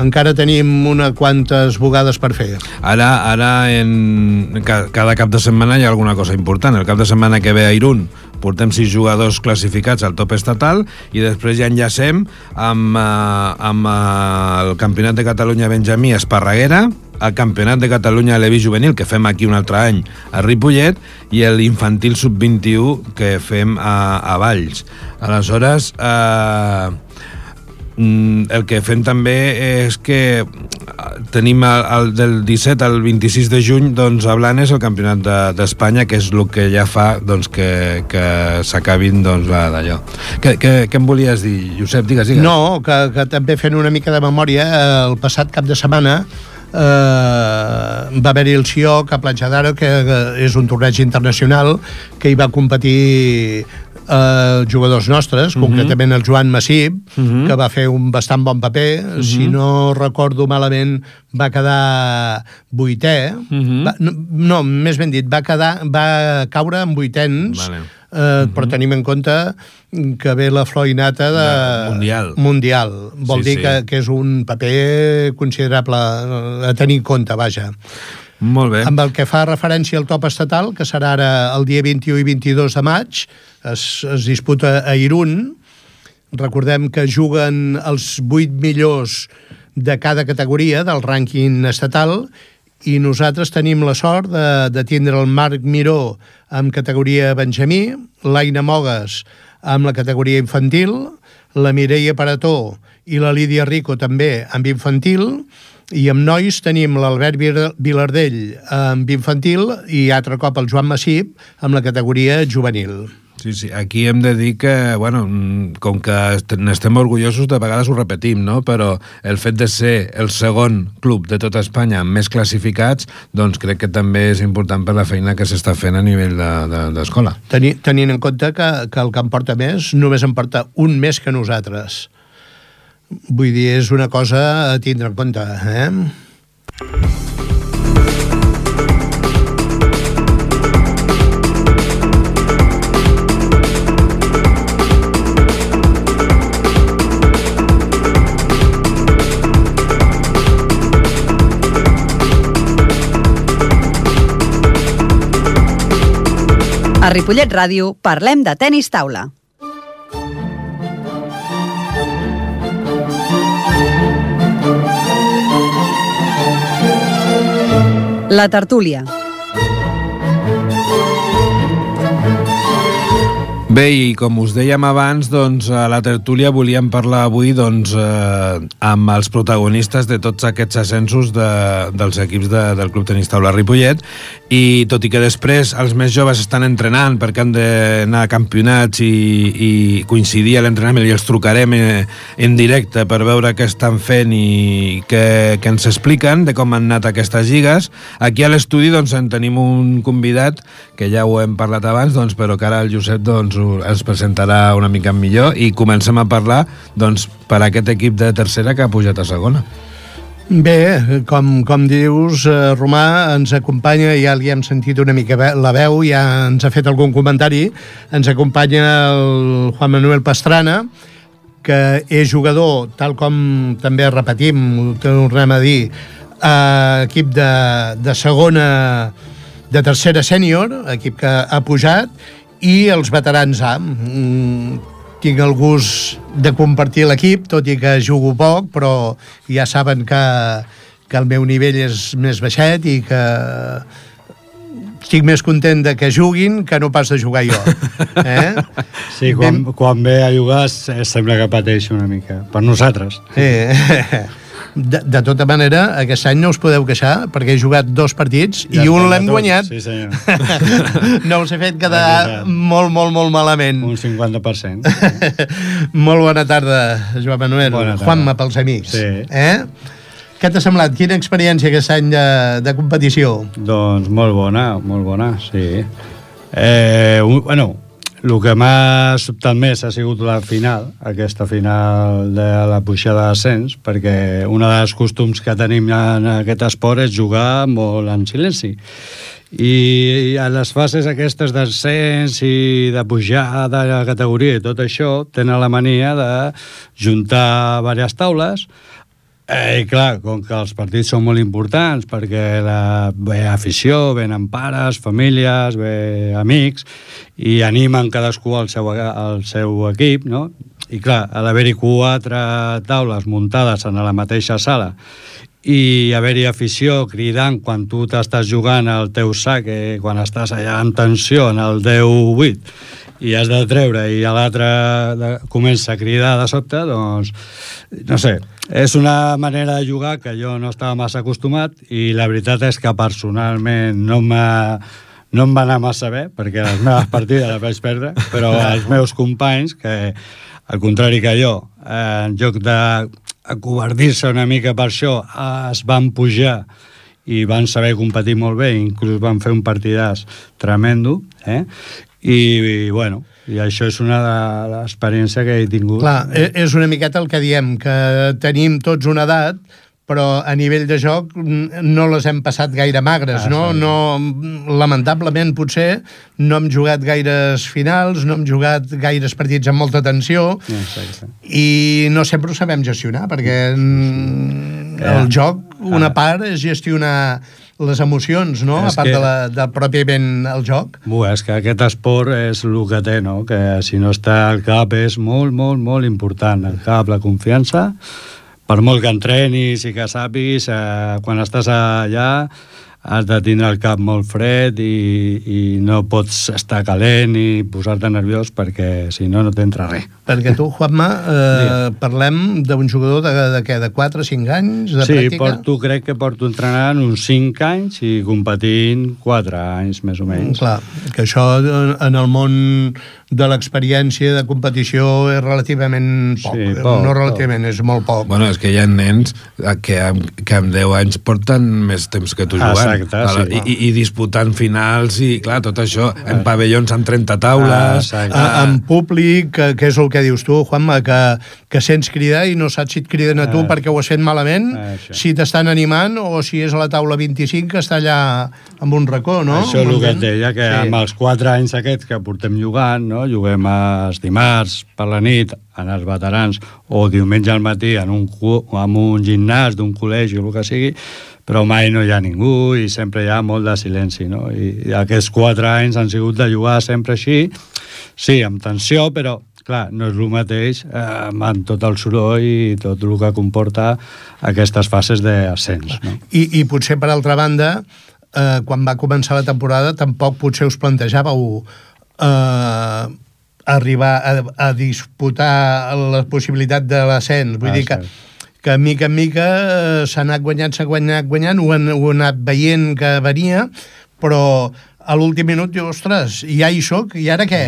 Speaker 3: encara tenim una quantes bugades per fer.
Speaker 1: Ara, ara en, cada cap de setmana hi ha alguna cosa important. El cap de setmana que ve a Irún portem sis jugadors classificats al top estatal i després ja enllacem amb, eh, amb eh, el Campionat de Catalunya Benjamí Esparreguera, el Campionat de Catalunya Levi Juvenil, que fem aquí un altre any a Ripollet, i l'infantil sub-21 que fem a, a Valls. Aleshores, eh, el que fem també és que eh, tenim el, el del 17 al 26 de juny doncs, a Blanes el campionat d'Espanya de, que és el que ja fa doncs, que, que s'acabin doncs, d'allò què, què, què em volies dir, Josep? Digues, digues.
Speaker 3: No, que, que també fent una mica de memòria el passat cap de setmana eh, va haver-hi el CIOC a Platja d'Aro, que és un torneig internacional que hi va competir eh, jugadors nostres, uh mhm. -huh. concretament el Joan Massip, uh mhm. -huh. que va fer un bastant bon paper, uh mhm. -huh. si no recordo malament va quedar vuitè, uh -huh. va, no, no, més ben dit, va, quedar, va caure en vuitens, vale. eh, uh -huh. però tenim en compte que ve la flor innata de... de
Speaker 1: mundial.
Speaker 3: Mundial. Vol sí, dir sí. Que, que és un paper considerable a tenir en compte, vaja.
Speaker 1: Molt bé.
Speaker 3: Amb el que fa referència al top estatal, que serà ara el dia 21 i 22 de maig, es, es disputa a Irún. Recordem que juguen els 8 millors de cada categoria del rànquing estatal i nosaltres tenim la sort de, de tindre el Marc Miró amb categoria Benjamí, l'Aina Mogues amb la categoria infantil, la Mireia Parató i la Lídia Rico també amb infantil, i amb nois tenim l'Albert Vilardell amb infantil i altre cop el Joan Massip amb la categoria juvenil.
Speaker 1: Sí, sí, aquí hem de dir que, bueno, com que n'estem orgullosos, de vegades ho repetim, no? però el fet de ser el segon club de tota Espanya amb més classificats, doncs crec que també és important per la feina que s'està fent a nivell d'escola. De, de,
Speaker 3: Teni, tenint en compte que, que el que em porta més només em porta un més que nosaltres. Vull dir, és una cosa a tindre en compte, eh?
Speaker 2: A Ripollet Ràdio parlem de tennis taula. La tertúlia.
Speaker 1: Bé, i com us dèiem abans, doncs, a la tertúlia volíem parlar avui doncs, eh, amb els protagonistes de tots aquests ascensos de, dels equips de, del Club Tenis Taula Ripollet i tot i que després els més joves estan entrenant perquè han d'anar a campionats i, i coincidir a l'entrenament i els trucarem eh, en directe per veure què estan fent i què, què ens expliquen de com han anat aquestes lligues. Aquí a l'estudi doncs, en tenim un convidat que ja ho hem parlat abans, doncs, però que ara el Josep doncs, ens presentarà una mica millor i comencem a parlar doncs, per aquest equip de tercera que ha pujat a segona.
Speaker 3: Bé, com, com dius, eh, Romà ens acompanya, ja li hem sentit una mica la veu, ja ens ha fet algun comentari, ens acompanya el Juan Manuel Pastrana, que és jugador, tal com també repetim, ho tornem a dir, a equip de, de segona, de tercera sènior, equip que ha pujat, i els veterans A. Mm, tinc el gust de compartir l'equip, tot i que jugo poc, però ja saben que, que el meu nivell és més baixet i que estic més content de que juguin que no pas de jugar jo. Eh?
Speaker 4: Sí, quan, quan ve a jugar s- sembla que pateix una mica. Per nosaltres.
Speaker 3: Eh, de, de tota manera, aquest any no us podeu queixar perquè he jugat dos partits
Speaker 4: Ja
Speaker 3: i un l'hem guanyat.
Speaker 4: Sí, senyor.
Speaker 3: no us he fet quedar molt, molt, molt malament.
Speaker 4: Un 50%.
Speaker 3: Molt bona tarda, Joan Manuel.
Speaker 4: Bona tarda.
Speaker 3: Juanma, pels amics.
Speaker 4: Sí.
Speaker 3: Eh? Què t'ha semblat? Quina experiència aquest any de, de competició?
Speaker 4: Doncs molt bona, molt bona, sí. Eh, un, bueno, el que m'ha sobtat més ha sigut la final, aquesta final de la pujada d'ascens, perquè un dels costums que tenim en aquest esport és jugar molt en silenci. I a les fases aquestes d'ascens i de pujada de categoria i tot això, tenen la mania de juntar diverses taules Eh, clar, com que els partits són molt importants perquè la, ve afició, venen pares, famílies, ve amics i animen cadascú al seu, al seu equip, no? I clar, ha d'haver-hi quatre taules muntades en la mateixa sala i haver-hi afició cridant quan tu t'estàs jugant al teu sac, eh, quan estàs allà en tensió, en el 10-8, i has de treure i l'altre comença a cridar de sobte, doncs, no sé, és una manera de jugar que jo no estava massa acostumat i la veritat és que personalment no m'ha no em va anar massa bé, perquè les meves partides les vaig perdre, però els meus companys, que al contrari que jo, eh, en lloc de acobardir-se una mica per això, eh, es van pujar i van saber competir molt bé, inclús van fer un partidàs tremendo, eh? I, i bueno, i això és una de l'experiència que he tingut.
Speaker 3: Clar, e- és una miqueta el que diem, que tenim tots una edat, però a nivell de joc no les hem passat gaire magres,
Speaker 4: Ah,
Speaker 3: no?
Speaker 4: sí.
Speaker 3: no? Lamentablement, potser, no hem jugat gaires finals, no hem jugat gaires partits amb molta tensió,
Speaker 4: Exacte.
Speaker 3: i no sempre ho sabem gestionar, perquè el joc, una
Speaker 4: ah.
Speaker 3: part és gestionar les emocions, no?
Speaker 4: És
Speaker 3: a part
Speaker 4: que-
Speaker 3: de la, del pròpiament el joc.
Speaker 4: Bé, és que aquest esport és el que té, no? Que si no està al cap és molt, molt, molt important. El cap, la confiança, per molt que entrenis i que sàpiguis, eh, quan estàs allà has de tindre el cap molt fred i, i no pots estar calent i posar-te nerviós perquè si no, no t'entra res.
Speaker 3: Perquè tu, Juanma, eh, parlem d'un jugador de, de, què, de 4 o 5 anys de
Speaker 4: sí,
Speaker 3: pràctica?
Speaker 4: porto, crec que porto entrenant uns 5 anys i competint 4 anys, més o menys.
Speaker 3: Clar, que això eh, en el món de l'experiència de competició és relativament poc.
Speaker 4: Sí,
Speaker 3: Eh,
Speaker 4: poc,
Speaker 3: no relativament, és molt poc.
Speaker 1: Bueno, és que hi ha nens que amb, que amb 10 anys porten més temps que tu jugant.
Speaker 4: Exacte,
Speaker 1: Clar,
Speaker 4: sí.
Speaker 1: I, i, I disputant finals i, clar, tot això, en pavellons amb 30 taules...
Speaker 4: Ah, exacte.
Speaker 3: A, en públic, que, que és el que dius tu, Juanma, que, que sents cridar i no saps si et criden a tu
Speaker 4: Ah.
Speaker 3: perquè ho has fet malament,
Speaker 4: Ah, això.
Speaker 3: si t'estan animant o si és a la taula 25 que està allà amb un racó, no?
Speaker 4: Això és el que et deia, que sí. amb els 4 anys aquests que portem jugant, no? Juguem els dimarts per la nit en els veterans o diumenge al matí en un, en un gimnàs d'un col·legi o el que sigui, però mai no hi ha ningú i sempre hi ha molt de silenci. No? I, aquests 4 anys han sigut de jugar sempre així, sí, amb tensió, però clar, no és el mateix eh, amb tot el soroll i tot el que comporta aquestes fases d'ascens. No?
Speaker 3: I, I potser, per altra banda, eh, quan va començar la temporada, tampoc potser us plantejàveu eh, arribar a, a disputar la possibilitat de l'ascens. Vull
Speaker 4: Ah,
Speaker 3: dir que,
Speaker 4: cert.
Speaker 3: que mica en mica eh, s'ha anat guanyant, s'ha guanyat guanyant, ho han, ho han anat veient que venia, però a l'últim minut diu, ostres, ja hi soc, i ara què?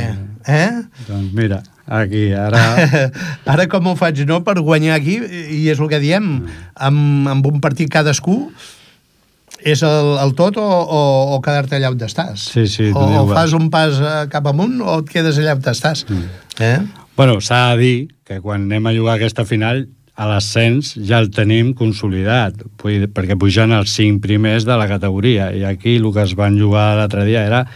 Speaker 3: Eh?
Speaker 4: Doncs mira, aquí, ara...
Speaker 3: Ara com ho faig, no?, per guanyar aquí, i és el que diem, amb, amb un partit cadascú, és el, el tot o, o, o quedar-te allà on estàs?
Speaker 4: Sí, sí,
Speaker 3: o, o
Speaker 4: va.
Speaker 3: fas un pas eh, cap amunt o et quedes allà on estàs? Mm. Eh?
Speaker 4: Bueno, s'ha de dir que quan anem a jugar aquesta final, a l'ascens ja el tenim consolidat, perquè pujan els cinc primers de la categoria, i aquí el que es van jugar l'altre dia era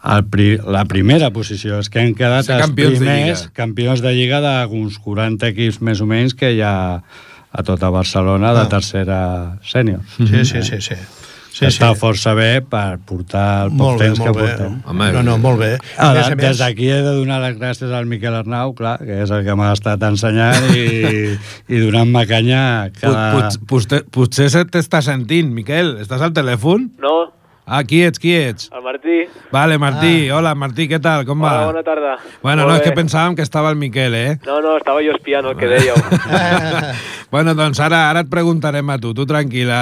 Speaker 4: el pri la primera posició, és que han quedat els
Speaker 1: campions de
Speaker 4: primers
Speaker 1: Lliga.
Speaker 4: campions de Lliga d'uns 40 equips més o menys que hi ha a tota Barcelona de
Speaker 3: Ah.
Speaker 4: tercera sènior.
Speaker 3: Sí, sí, sí, sí. Sí,
Speaker 4: Està
Speaker 3: sí.
Speaker 4: força bé per portar el poc
Speaker 3: Molt bé,
Speaker 4: temps que portem.
Speaker 1: Home,
Speaker 3: no, no, molt bé. A més a més,
Speaker 4: des d'aquí he de donar les gràcies al Miquel Arnau, clar, que és el que m'ha estat ensenyant i, i donant-me canya
Speaker 1: Pot,
Speaker 4: cada...
Speaker 1: pot, potser, potser se t'està sentint, Miquel. Estàs al telèfon?
Speaker 5: No,
Speaker 1: Ah, qui ets, qui ets?
Speaker 5: El Martí.
Speaker 1: Vale, Martí. Ah. Hola, Martí, què tal? Com va?
Speaker 5: Hola, bona tarda.
Speaker 1: Bueno,
Speaker 5: Molt
Speaker 1: no, és que
Speaker 5: bé.
Speaker 1: pensàvem que estava el Miquel, eh?
Speaker 5: No, no, estava jo espiant el que dèieu.
Speaker 1: Bueno, doncs ara, ara et preguntarem a tu, tu tranquil·la.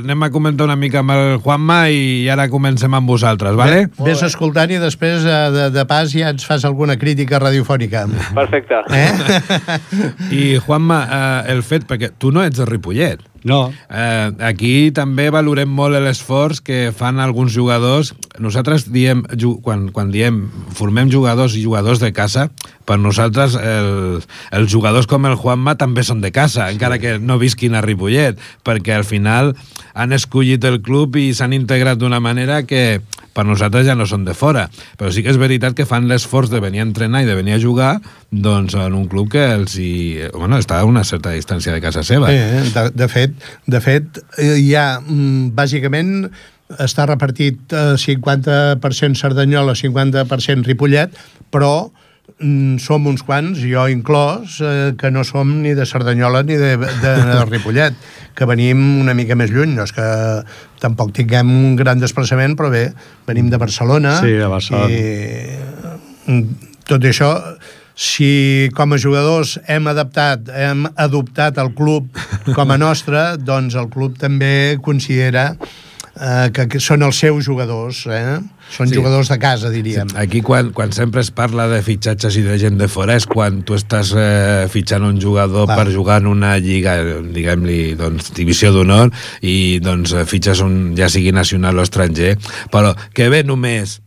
Speaker 1: Anem a comentar una mica amb el Juanma i ara comencem amb vosaltres, vale?
Speaker 3: Ves escoltant i després, eh, de, de pas, ja ens fas alguna crítica radiofònica.
Speaker 5: Perfecte.
Speaker 3: Eh?
Speaker 1: I Juanma, eh, el fet, perquè tu no ets de Ripollet,
Speaker 4: No,
Speaker 1: Eh, aquí també valorem molt l'esforç que fan alguns jugadors. Nosaltres diem, quan, quan diem formem jugadors i jugadors de casa, per nosaltres el, els jugadors com el Juanma també són de casa, sí. encara que no visquin a Ripollet, perquè al final han escollit el club i s'han integrat d'una manera que per nosaltres ja no són de fora. Però sí que és veritat que fan l'esforç de venir a entrenar i de venir a jugar doncs, en un club que els hi, bueno, està a una certa distància de casa seva.
Speaker 3: Eh, de, de fet, de fet eh, hi ha, mm, bàsicament, està repartit eh, 50% Cerdanyola, 50% Ripollet, però som uns quants, jo inclòs, eh, que no som ni de Cerdanyola ni de, de, de Ripollet, que venim una mica més lluny, no és que tampoc tinguem un gran desplaçament, però bé, venim de Barcelona.
Speaker 4: Sí, de Barcelona.
Speaker 3: I mm, tot això si com a jugadors hem adaptat, hem adoptat el club com a nostre, doncs el club també considera eh, que, que són els seus jugadors, eh? Són
Speaker 1: Sí.
Speaker 3: sí. jugadors de casa, diríem.
Speaker 1: Aquí quan, quan sempre es parla de fitxatges i de gent de fora és quan tu estàs eh, fitxant un jugador
Speaker 3: Clar.
Speaker 1: per jugar en una lliga, diguem-li, doncs, divisió d'honor i doncs fitxes un, ja sigui nacional o estranger, però que ve només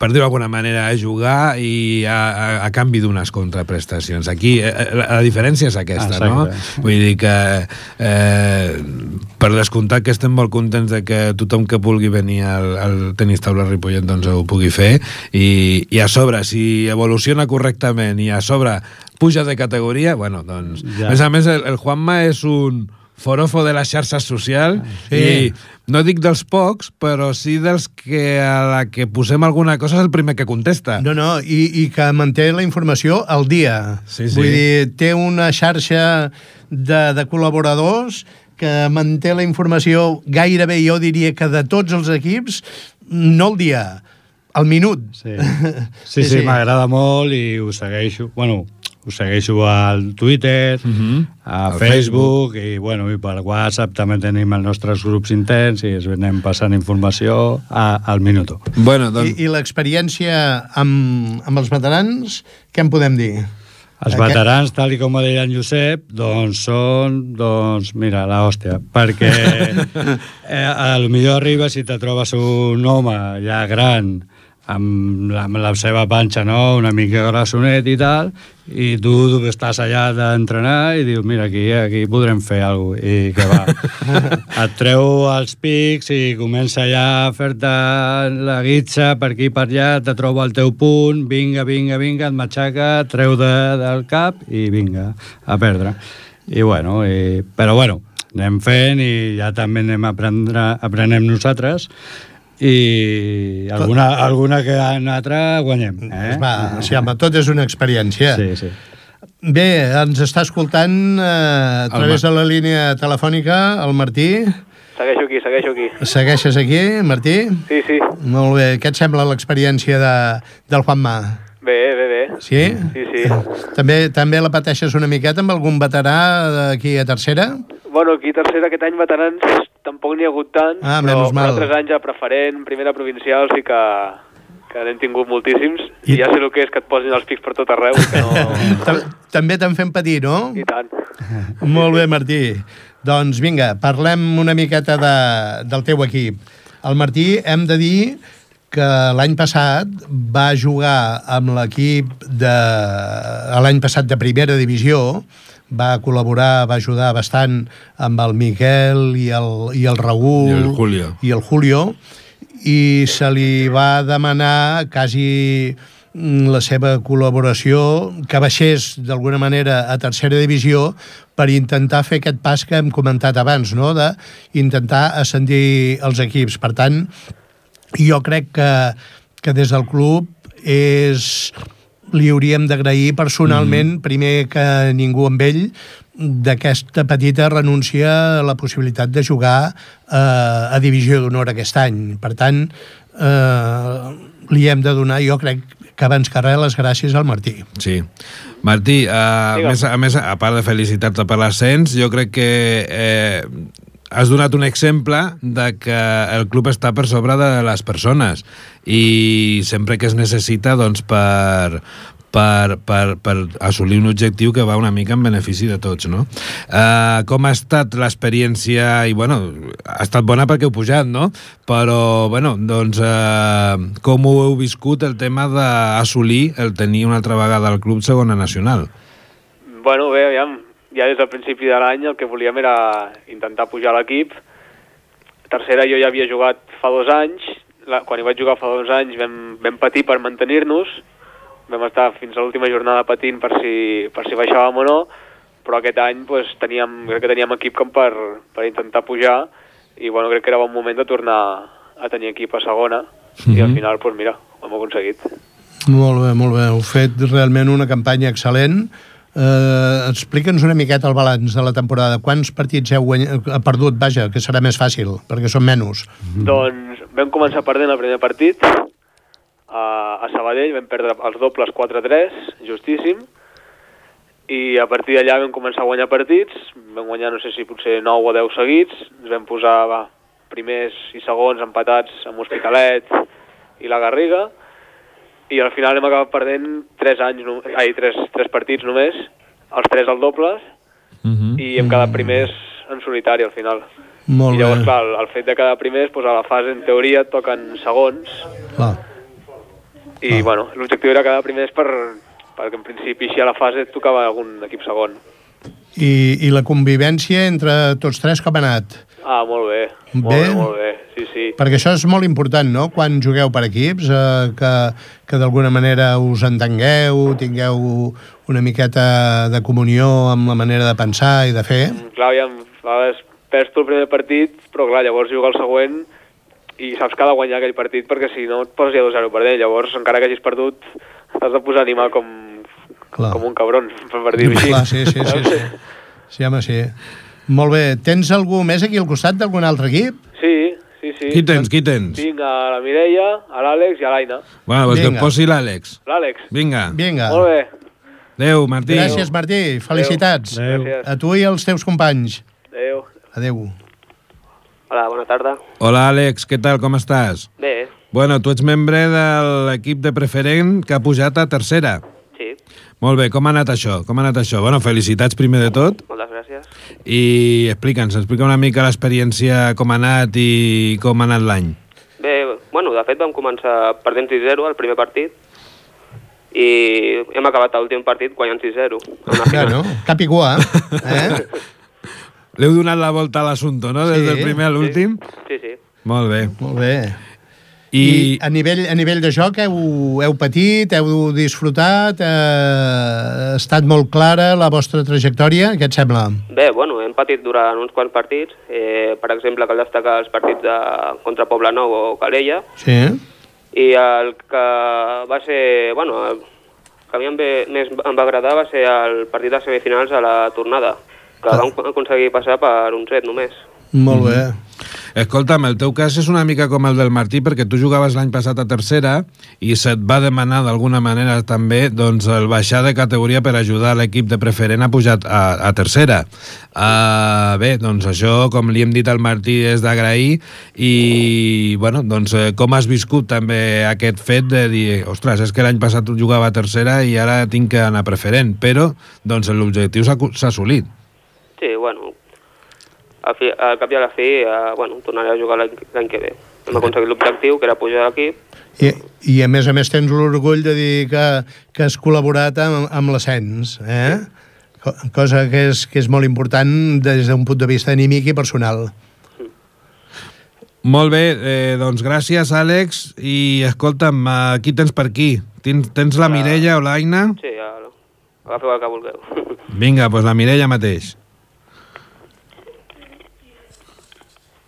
Speaker 1: per dir-ho d'alguna manera, a jugar i a, a, a canvi d'unes contraprestacions. Aquí eh, eh, la, la diferència és aquesta,
Speaker 4: Exacte.
Speaker 1: no? Vull dir que eh, per descomptat que estem molt contents de que tothom que vulgui venir al, al tenis taula Ripollet doncs ho pugui fer i, i a sobre, si evoluciona correctament i a sobre puja de categoria, bueno, doncs...
Speaker 4: Ja.
Speaker 1: Ja. A més a més, el, el Juanma és un forofo de les xarxes social
Speaker 3: Sí.
Speaker 1: i no dic dels pocs, però sí dels que a la que posem alguna cosa és el primer que contesta.
Speaker 3: No, no, i, i que manté la informació al dia.
Speaker 1: Sí, sí.
Speaker 3: Vull dir, té una xarxa de, de col·laboradors que manté la informació gairebé, jo diria que de tots els equips, no el dia, al minut.
Speaker 4: Sí, sí, sí, sí m'agrada molt i ho segueixo. Bueno, ho segueixo al Twitter, uh
Speaker 1: Mhm.
Speaker 4: a
Speaker 1: Al
Speaker 4: Facebook, i, bueno, i per WhatsApp també tenim els nostres grups interns i es anem passant informació a, al minuto.
Speaker 1: Bueno,
Speaker 3: I,
Speaker 1: doncs...
Speaker 3: i l'experiència amb, amb els veterans, què en podem dir?
Speaker 4: Els
Speaker 3: Aquest-
Speaker 4: veterans, tal i com ho deia en Josep, doncs són, doncs, mira, la hòstia, perquè eh, a lo millor arribes i te trobes un home ja gran, amb la, amb la seva panxa, no?, una mica grassonet i tal, i tu estàs allà d'entrenar i dius, mira, aquí, aquí podrem fer alguna cosa, i que va. Et treu els pics i comença ja a fer-te la guitza per aquí per allà, te troba el teu punt, vinga, vinga, vinga, et matxaca, et treu de, del cap i vinga, a perdre. I bueno, i, però bueno, anem fent i ja també anem a aprendre, aprenem nosaltres i alguna, alguna que en altra guanyem. Eh?
Speaker 3: Va, sí, home, tot és una experiència.
Speaker 4: Sí, sí.
Speaker 3: Bé, ens està escoltant eh, a través de la línia telefònica el Martí.
Speaker 5: Segueixo aquí, segueixo aquí.
Speaker 3: Segueixes aquí, Martí?
Speaker 5: Sí, sí.
Speaker 3: Molt bé. Què et sembla l'experiència de, del Juanma?
Speaker 5: Bé, bé, bé.
Speaker 3: Sí?
Speaker 5: Sí, sí.
Speaker 3: També també la pateixes una miqueta amb algun veterà d'aquí a tercera?
Speaker 5: Bueno, aquí tercera aquest any veterans tampoc n'hi ha hagut tant,
Speaker 3: Ah,
Speaker 5: però,
Speaker 3: mal.
Speaker 5: altres anys a preferent, primera provincial sí que, que n'hem tingut moltíssims
Speaker 3: I-
Speaker 5: i... ja sé el que és que et posin els pics per tot arreu que no...
Speaker 3: Ta- També t'han fet patir, no?
Speaker 5: I tant.
Speaker 3: Molt bé, Martí. Doncs vinga, parlem una miqueta de, del teu equip. El Martí, hem de dir que l'any passat va jugar amb l'equip de... l'any passat de primera divisió, va col·laborar, va ajudar bastant amb el Miquel i el, i el Raül
Speaker 1: I el Julio.
Speaker 3: i el Julio i se li va demanar quasi mm, la seva col·laboració que baixés d'alguna manera a tercera divisió per intentar fer aquest pas que hem comentat abans, no? de intentar ascendir els equips. Per tant, jo crec que, que des del club és li hauríem d'agrair personalment, mm primer que ningú amb ell, d'aquesta petita renúncia a la possibilitat de jugar eh, a Divisió d'Honor aquest any. Per tant, eh, li hem de donar, jo crec que abans que res, les gràcies al Martí.
Speaker 1: Sí. Martí, uh, a, més, a més, a part de felicitar-te per l'ascens, jo crec que eh, has donat un exemple de que el club està per sobre de les persones i sempre que es necessita doncs, per, per, per, per assolir un objectiu que va una mica en benefici de tots, no? Uh, com ha estat l'experiència? I, bueno, ha estat bona perquè heu pujat, no? Però, bueno, doncs, uh, com ho heu viscut el tema d'assolir el tenir una altra vegada al club segona nacional?
Speaker 5: Bueno, bé, aviam, ja des del principi de l'any el que volíem era intentar pujar l'equip. Tercera jo ja havia jugat fa dos anys, la, quan hi vaig jugar fa dos anys vam, vam patir per mantenir-nos, vam estar fins a l'última jornada patint per si, per si baixàvem o no, però aquest any pues, teníem, crec que teníem equip com per, per intentar pujar i bueno, crec que era bon moment de tornar a tenir equip a segona i al final, pues, mira, ho hem aconseguit.
Speaker 3: Molt bé, molt bé. Heu fet realment una campanya excel·lent. Eh, Explica'ns una miqueta el balanç de la temporada. Quants partits heu guanyat, eh, perdut, vaja, que serà més fàcil, perquè són menys.
Speaker 5: Doncs vam començar perdent el primer partit a, a Sabadell, vam perdre els dobles 4-3, justíssim, i a partir d'allà vam començar a guanyar partits, vam guanyar no sé si potser 9 o 10 seguits, ens vam posar va, primers i segons empatats amb Hospitalet i la Garriga, i al final hem acabat perdent 3 anys, no, ai, 3, 3 partits només, els 3 al dobles,
Speaker 1: Uh -huh.
Speaker 5: i hem quedat primers en solitari al final.
Speaker 3: Molt
Speaker 5: I llavors,
Speaker 3: bé.
Speaker 5: clar, el, el fet de quedar primers, doncs a la fase, en teoria, et toquen segons,
Speaker 3: Clar.
Speaker 5: i
Speaker 3: Ah.
Speaker 5: bueno, l'objectiu era quedar primers per, perquè en principi així a la fase et tocava algun equip segon.
Speaker 3: I, I la convivència entre tots tres com ha anat?
Speaker 5: Ah, molt bé, molt
Speaker 3: Bé.
Speaker 5: bé, molt bé, sí, sí.
Speaker 3: Perquè això és molt important, no?, quan jugueu per equips, eh, que, que d'alguna manera us entengueu, tingueu una miqueta de comunió amb la manera de pensar i de fer.
Speaker 5: Mm, Clar, ja, a vegades perds tu el primer partit, però clar, llavors juga el següent i saps que ha de guanyar aquell partit perquè si no et poses ja 2-0 perdent. Llavors, encara que hagis perdut, t'has de posar a animar com,
Speaker 3: Clar.
Speaker 5: com un cabron, per dir-ho així.
Speaker 3: Clar, sí, sí, sí, sí. Sí, home, sí. Molt bé. Tens algú més aquí al costat d'algun altre equip?
Speaker 5: Sí, sí, sí.
Speaker 1: Qui tens, qui tens?
Speaker 5: Tinc a la Mireia, a l'Àlex i a l'Aina.
Speaker 1: Bueno, doncs que et posi l'Àlex.
Speaker 5: L'Àlex.
Speaker 1: Vinga.
Speaker 3: Vinga.
Speaker 5: Molt bé.
Speaker 1: Adéu, Martí.
Speaker 3: Gràcies, Martí. Felicitats.
Speaker 4: Adéu.
Speaker 3: A tu i als teus companys.
Speaker 5: Adéu.
Speaker 3: Adéu.
Speaker 6: Hola, bona tarda.
Speaker 1: Hola, Àlex, què tal, com estàs?
Speaker 6: Bé,
Speaker 1: Bueno, tu ets membre de l'equip de preferent que ha pujat a tercera.
Speaker 6: Sí,
Speaker 1: Molt bé, com ha anat això? Com ha anat això? Bueno, felicitats primer de tot
Speaker 6: moltes gràcies.
Speaker 1: i explica'ns, explica una mica l'experiència, com ha anat i com ha anat l'any.
Speaker 6: Bé, bueno, de fet vam començar perdent 6-0 el primer partit i hem acabat l'últim partit guanyant 6-0. en una final.
Speaker 3: Bueno, cap i cua, eh?
Speaker 1: L'heu donat la volta a l'assumpte, no? Des
Speaker 3: Sí,
Speaker 1: del primer a l'últim?
Speaker 6: Sí, sí.
Speaker 1: Molt bé.
Speaker 3: Molt bé.
Speaker 1: I,
Speaker 3: I a nivell, a nivell de joc heu, heu patit, heu disfrutat, eh, ha estat molt clara la vostra trajectòria, què et sembla?
Speaker 6: Bé, bueno, hem patit durant uns quants partits. Eh, per exemple, cal destacar els partits de, contra Poblenou o Calella.
Speaker 3: Sí?
Speaker 6: I el que va ser... Bueno, el que a mi em, ve, més em va agradar va ser el partit de semifinals a la tornada, que
Speaker 3: Ah.
Speaker 6: vam aconseguir passar per un set només.
Speaker 3: Molt bé.
Speaker 1: Escolta'm, el teu cas és una mica com el del Martí, perquè tu jugaves l'any passat a tercera i se't va demanar d'alguna manera també doncs, el baixar de categoria per ajudar l'equip de preferent a pujar a, a tercera. Uh, bé, doncs això, com li hem dit al Martí, és d'agrair i, bueno, doncs eh, com has viscut també aquest fet de dir, ostres, és que l'any passat jugava a tercera i ara tinc que anar preferent, però doncs l'objectiu s'ha assolit.
Speaker 6: Sí, bueno, al, fi, al cap i a la fi, eh, bueno, tornaré a jugar l'any que ve. Hem aconseguit l'objectiu, que era pujar a l'equip.
Speaker 3: I, I a més a més tens l'orgull de dir que, que has col·laborat amb, amb l'ascens, eh? Co- Cosa que és, que és molt important des d'un punt de vista anímic i personal.
Speaker 1: Molt bé, eh, doncs gràcies, Àlex. I escolta'm, qui tens per aquí? Tens, tens la Mireia o l'Aina?
Speaker 6: Sí, ja, agafeu el que vulgueu.
Speaker 1: Vinga, doncs la Mireia mateix.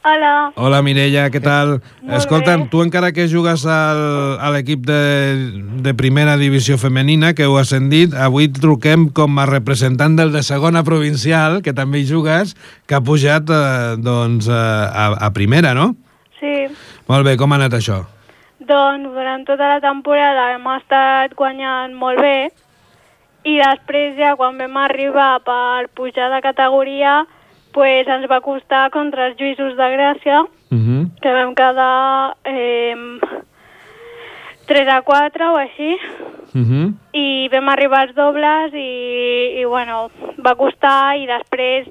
Speaker 7: Hola.
Speaker 1: Hola, Mireia, què tal?
Speaker 7: Molt
Speaker 1: Escolta'm,
Speaker 7: bé.
Speaker 1: tu encara que jugues al, a l'equip de, de primera divisió femenina, que heu ascendit, avui truquem com a representant del de segona provincial, que també hi jugues, que ha pujat eh, doncs, eh, a, a primera, no?
Speaker 7: Sí,
Speaker 1: Molt bé, com ha anat això?
Speaker 7: doncs durant tota la temporada hem estat guanyant molt bé i després ja quan vam arribar per pujar de categoria pues ens va costar contra els Lluïsos de Gràcia
Speaker 1: Uh -huh.
Speaker 7: que vam quedar eh, 3 a 4 o així
Speaker 1: Uh -huh.
Speaker 7: i vam arribar als dobles i, i bueno, va costar i després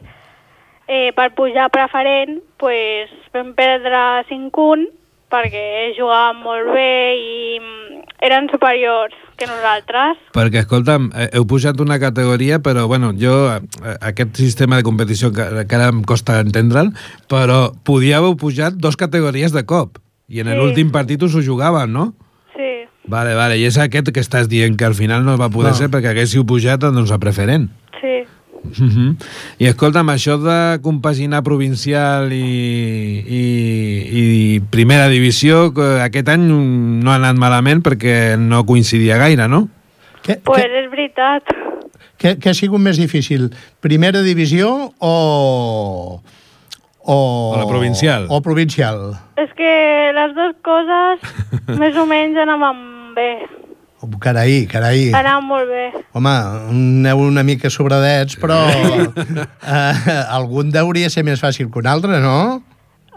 Speaker 7: eh, per pujar preferent pues, vam perdre 5-1 perquè jugàvem molt bé i eren superiors que nosaltres.
Speaker 1: Perquè, escolta'm, eh, heu pujat una categoria, però, bueno, jo, eh, aquest sistema de competició que, que ara em costa entendre'l, però podíeu haver pujat dos categories de cop, i en
Speaker 7: Sí.
Speaker 1: l'últim partit us ho jugàvem, no?
Speaker 7: Sí,
Speaker 1: Vale, vale, i és aquest que estàs dient que al final no va poder
Speaker 3: No.
Speaker 1: ser perquè haguéssiu pujat doncs, a preferent.
Speaker 7: sí.
Speaker 1: Uh -huh. I escolta'm, això de compaginar provincial i, i, i primera divisió, que aquest any no ha anat malament perquè no coincidia gaire, no?
Speaker 3: Què,
Speaker 7: Pues
Speaker 3: què,
Speaker 7: és veritat.
Speaker 3: què, què ha sigut més difícil? Primera divisió o... O,
Speaker 1: O la provincial.
Speaker 3: O provincial.
Speaker 7: És que les dues coses més o menys anaven bé.
Speaker 3: Oh, Carai, carai.
Speaker 7: Anaven molt bé.
Speaker 3: Home, aneu una mica sobradets, però eh, algun deuria ser més fàcil que un altre, no?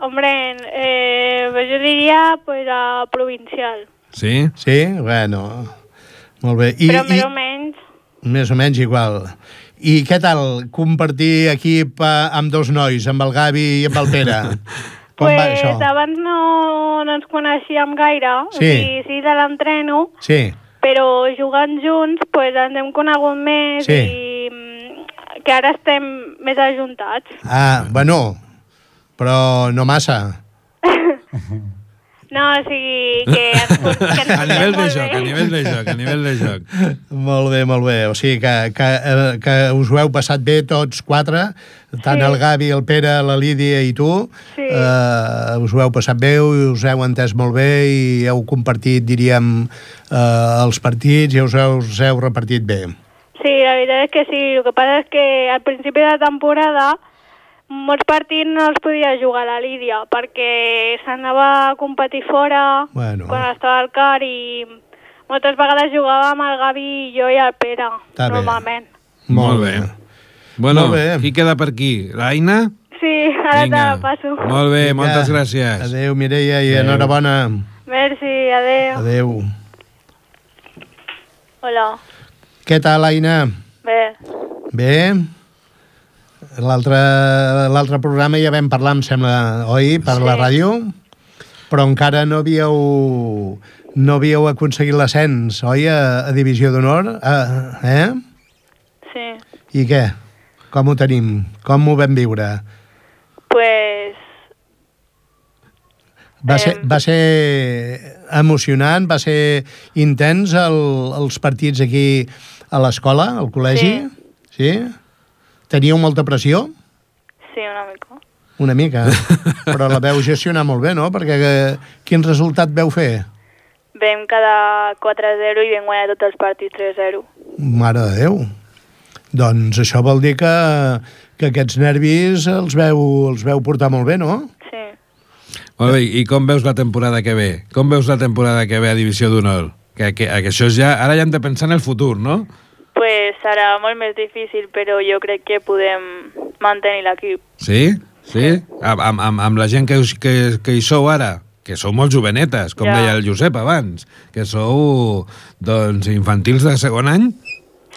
Speaker 7: Hombre, eh, jo diria pues, a provincial.
Speaker 1: Sí?
Speaker 3: Sí? Bueno, molt bé. I,
Speaker 7: Però més
Speaker 3: i,
Speaker 7: o menys
Speaker 3: més o menys igual. I què tal compartir equip eh, amb dos nois, amb el Gavi i amb el Pere? Com
Speaker 7: pues,
Speaker 3: va això?
Speaker 7: abans no, no ens coneixíem gaire,
Speaker 3: Sí.
Speaker 7: o sigui, sí de l'entreno,
Speaker 3: Sí,
Speaker 7: però jugant junts pues, ens hem conegut més
Speaker 3: Sí.
Speaker 7: i mm, que ara estem més ajuntats.
Speaker 3: ah, bueno, però no massa.
Speaker 7: No, o sigui, que ens, que ens
Speaker 1: A nivell de joc,
Speaker 7: bé.
Speaker 1: a nivell de joc, a nivell de joc.
Speaker 3: Molt bé, molt bé. O sigui que, que, eh, que us ho heu passat bé tots quatre, tant
Speaker 7: Sí.
Speaker 3: el Gavi, el Pere, la Lídia i tu.
Speaker 7: Sí.
Speaker 3: Eh, us ho heu passat bé, us heu entès molt bé i heu compartit, diríem, eh, els partits i us heu, us heu repartit bé.
Speaker 7: Sí, la veritat és que sí. El que passa és que al principi de temporada molts partits no els podia jugar la Lídia perquè s'anava a competir fora
Speaker 3: Bueno.
Speaker 7: quan estava al CAR i moltes vegades jugàvem el Gavi, jo i el Pere,
Speaker 3: Està bé.
Speaker 7: normalment.
Speaker 1: Molt bé. Bueno,
Speaker 3: Molt bé.
Speaker 1: qui queda per aquí? L'Aina?
Speaker 7: Sí, ara te la passo.
Speaker 1: Molt bé,
Speaker 3: Vinga.
Speaker 1: moltes gràcies.
Speaker 3: Adéu, Mireia, i
Speaker 1: Adéu.
Speaker 3: enhorabona.
Speaker 7: Merci, adeu.
Speaker 3: Adéu.
Speaker 7: Hola.
Speaker 3: Què tal, Aina?
Speaker 7: Bé,
Speaker 3: Bé? L'altre programa ja vam parlar, em sembla, oi, per
Speaker 7: Sí.
Speaker 3: la ràdio? Però encara no havíeu, no havíeu aconseguit l'ascens, oi, a, a Divisió d'Honor? Eh?
Speaker 7: sí.
Speaker 3: I què? Com ho tenim? Com ho vam viure?
Speaker 7: Pues
Speaker 3: Va ser, va ser emocionant, va ser intens el, els partits aquí a l'escola, al col·legi? Sí. sí? Teníeu molta pressió?
Speaker 7: sí, una mica.
Speaker 3: Una mica, però la veu gestionar molt bé, no? Perquè eh, quin resultat veu fer?
Speaker 7: Vam quedar 4-0 i vam guanyar tots els partits 3-0.
Speaker 3: Mare de Déu. Doncs això vol dir que, que aquests nervis els veu, els veu portar molt bé, no?
Speaker 7: Sí.
Speaker 1: Molt bé, i com veus la temporada que ve? Com veus la temporada que ve a Divisió d'Honor? Que, que, que això és ja... Ara ja hem de pensar en el futur, no?
Speaker 7: Pues serà molt més difícil, però jo crec que podem mantenir l'equip.
Speaker 1: Sí? Sí? Amb, amb, amb, amb la gent que, que, que hi sou ara? Que sou molt jovenetes, com
Speaker 7: Ja.
Speaker 1: deia el Josep abans. Que sou, doncs, infantils de segon any?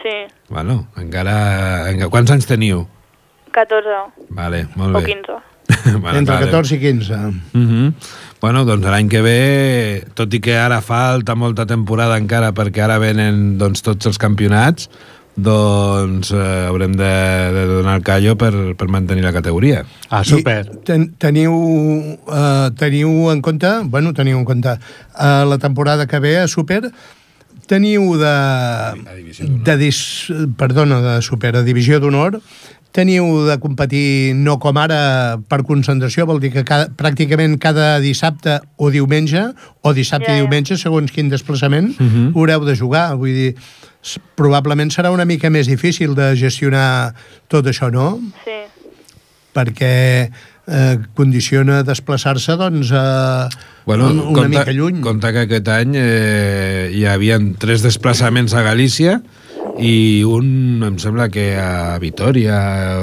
Speaker 7: Sí,
Speaker 1: Bueno, encara... encara quants anys teniu?
Speaker 7: 14
Speaker 1: Vale, molt
Speaker 7: o
Speaker 1: bé.
Speaker 7: 15.
Speaker 1: Vale,
Speaker 3: Entre
Speaker 1: vale.
Speaker 3: 14 i 15.
Speaker 1: Uh -huh. Bueno, doncs l'any que ve, tot i que ara falta molta temporada encara perquè ara venen doncs, tots els campionats, doncs eh, haurem de, de donar el callo per, per mantenir la categoria.
Speaker 4: Ah, super.
Speaker 3: I ten, teniu, uh, teniu en compte, bueno, teniu en compte, uh, la temporada que ve a Super, teniu de, de dis, perdona, de super, de divisió d'honor, teniu de competir no com ara per concentració, vol dir que cada, pràcticament cada dissabte o diumenge, o dissabte
Speaker 7: Ja,
Speaker 3: i diumenge, segons quin desplaçament, uh
Speaker 1: Mhm.
Speaker 3: -huh. haureu de jugar. Vull dir, probablement serà una mica més difícil de gestionar tot això, no?
Speaker 7: Sí.
Speaker 3: Perquè eh, condiciona desplaçar-se, doncs, eh,
Speaker 1: Bueno,
Speaker 3: un- una mica lluny.
Speaker 1: Compte que aquest any eh, hi havia tres desplaçaments a Galícia i un, em sembla que a Vitoria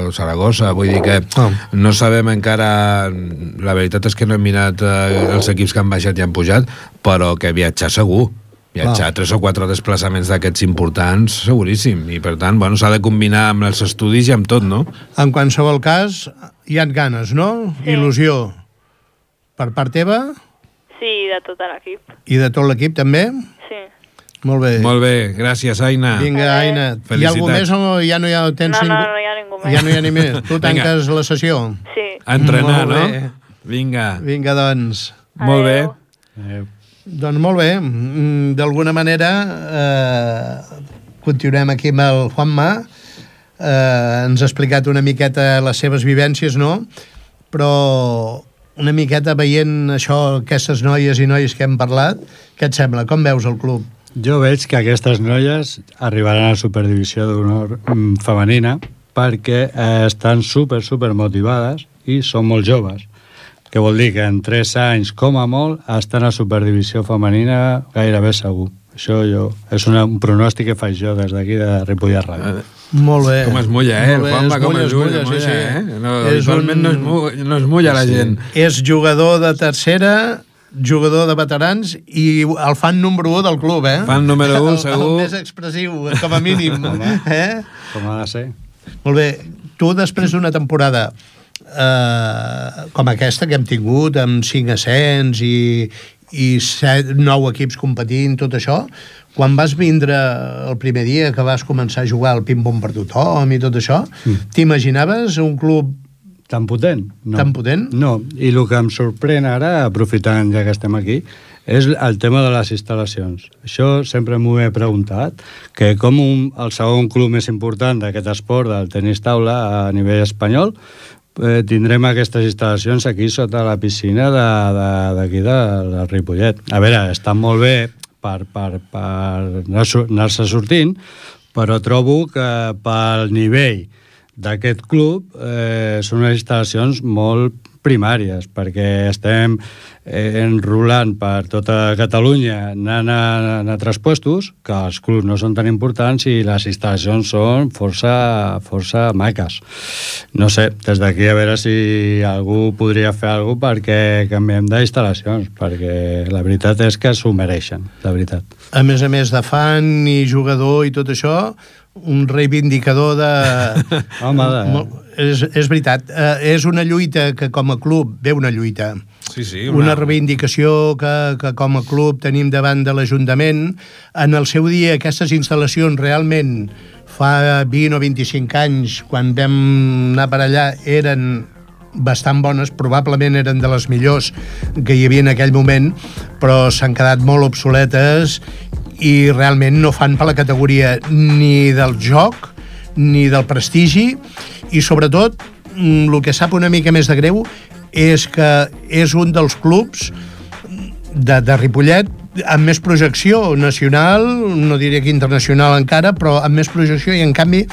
Speaker 1: o Saragossa, vull dir que
Speaker 3: Ah.
Speaker 1: no sabem encara la veritat és que no hem mirat eh, els equips que han baixat i han pujat però que viatjar segur viatjar
Speaker 3: Clar.
Speaker 1: tres o quatre desplaçaments d'aquests importants seguríssim i per tant bueno, s'ha de combinar amb els estudis i amb tot, no?
Speaker 3: En qualsevol cas, hi han ganes, no?
Speaker 7: Sí.
Speaker 3: Il·lusió per part teva
Speaker 7: Sí, de tot l'equip.
Speaker 3: i de tot l'equip també?
Speaker 7: Sí.
Speaker 3: Molt bé.
Speaker 1: Molt bé, gràcies Aina
Speaker 3: Vinga. Aina. Hi ha
Speaker 1: Felicitats.
Speaker 3: algú més o ja no hi ha tens
Speaker 7: No, no,
Speaker 3: ningú?
Speaker 7: no hi ha ningú més.
Speaker 3: Ja no hi ha ni més. Tu
Speaker 1: Vinga.
Speaker 3: tanques la sessió.
Speaker 7: Sí.
Speaker 1: A entrenar, no? Vinga,
Speaker 3: Vinga, doncs.
Speaker 1: molt bé
Speaker 7: Adéu.
Speaker 4: Eh,
Speaker 3: Doncs molt bé. Mm, D'alguna manera eh, continuem aquí amb el Juanma. Eh, ens ha explicat una miqueta les seves vivències, no? Però una miqueta veient això, aquestes noies i nois que hem parlat, què et sembla? Com veus el club?
Speaker 4: Jo veig que aquestes noies arribaran a la superdivisió d'honor mm, femenina perquè eh, estan super, super motivades i són molt joves. Que vol dir que en 3 anys, com a molt, estan a superdivisió femenina gairebé segur. Això jo, és una, un pronòstic que faig jo des d'aquí de Ripollet Ràdio.
Speaker 3: Molt bé.
Speaker 1: Com es mulla, eh? El
Speaker 3: Molt bé,
Speaker 1: Juanma com es mulla,
Speaker 3: sí,
Speaker 1: mulla,
Speaker 3: sí.
Speaker 1: eh? No,
Speaker 3: És
Speaker 1: habitualment no, es mulla, no es mulla la gent.
Speaker 3: És jugador de tercera, jugador de veterans i el fan número 1 del club, eh?
Speaker 1: Fan número u,
Speaker 3: El-
Speaker 1: segur.
Speaker 3: El més expressiu, com a mínim. eh?
Speaker 4: Com ha de ser?
Speaker 3: Molt bé. Tu, després d'una temporada eh, com aquesta que hem tingut, amb 5 ascens i, i 7, 9 equips competint, tot això, quan vas vindre el primer dia que vas començar a jugar al ping-pong per tothom i tot això, t'imaginaves un club
Speaker 4: Tan potent? No.
Speaker 3: Tan potent?
Speaker 4: No, i el que em sorprèn ara, aprofitant ja que estem aquí, és el tema de les instal·lacions. Això sempre m'ho he preguntat, que com un, el segon club més important d'aquest esport, del tenis taula a nivell espanyol, eh, tindrem aquestes instal·lacions aquí sota la piscina de- de- d'aquí de, de, de Ripollet. A veure, estan molt bé per, per, per anar-se anar sortint, però trobo que pel nivell d'aquest club eh, són unes instal·lacions molt primàries, perquè estem eh, enrolant per tota Catalunya anant a, a altres puestos, que els clubs no són tan importants i les instal·lacions són força, força maques. No sé, des d'aquí a veure si algú podria fer alguna cosa perquè canviem d'instal·lacions, perquè la veritat és que s'ho mereixen, la veritat.
Speaker 3: a més a més de fan i jugador i tot això, un reivindicador de...
Speaker 4: Home, de...
Speaker 3: És, és veritat, eh, és una lluita que com a club ve una lluita.
Speaker 1: Sí, sí.
Speaker 3: Una, reivindicació que, que com a club tenim davant de l'Ajuntament. En el seu dia aquestes instal·lacions realment fa 20 o 25 anys, quan vam anar per allà, eren bastant bones, probablement eren de les millors que hi havia en aquell moment, però s'han quedat molt obsoletes i realment no fan per la categoria ni del joc ni del prestigi i sobretot mm, el que sap una mica més de greu és que és un dels clubs de, de Ripollet amb més projecció nacional, no diria que internacional encara, però amb més projecció i en canvi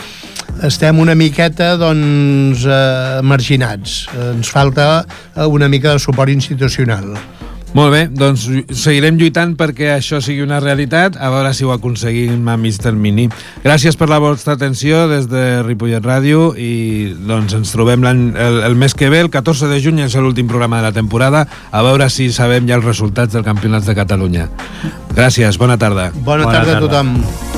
Speaker 3: estem una miqueta doncs eh, marginats. Ens falta eh, una mica de suport institucional.
Speaker 1: Molt bé, doncs seguirem lluitant perquè això sigui una realitat, a veure si ho aconseguim a mig termini. Gràcies per la vostra atenció des de Ripollet Ràdio i doncs ens trobem el, el mes que ve, el 14 de juny, és l'últim programa de la temporada, a veure si sabem ja els resultats del Campionat de Catalunya. Gràcies, bona tarda.
Speaker 3: Bona,
Speaker 4: Bona
Speaker 3: tarda a
Speaker 4: tarda.
Speaker 3: tothom.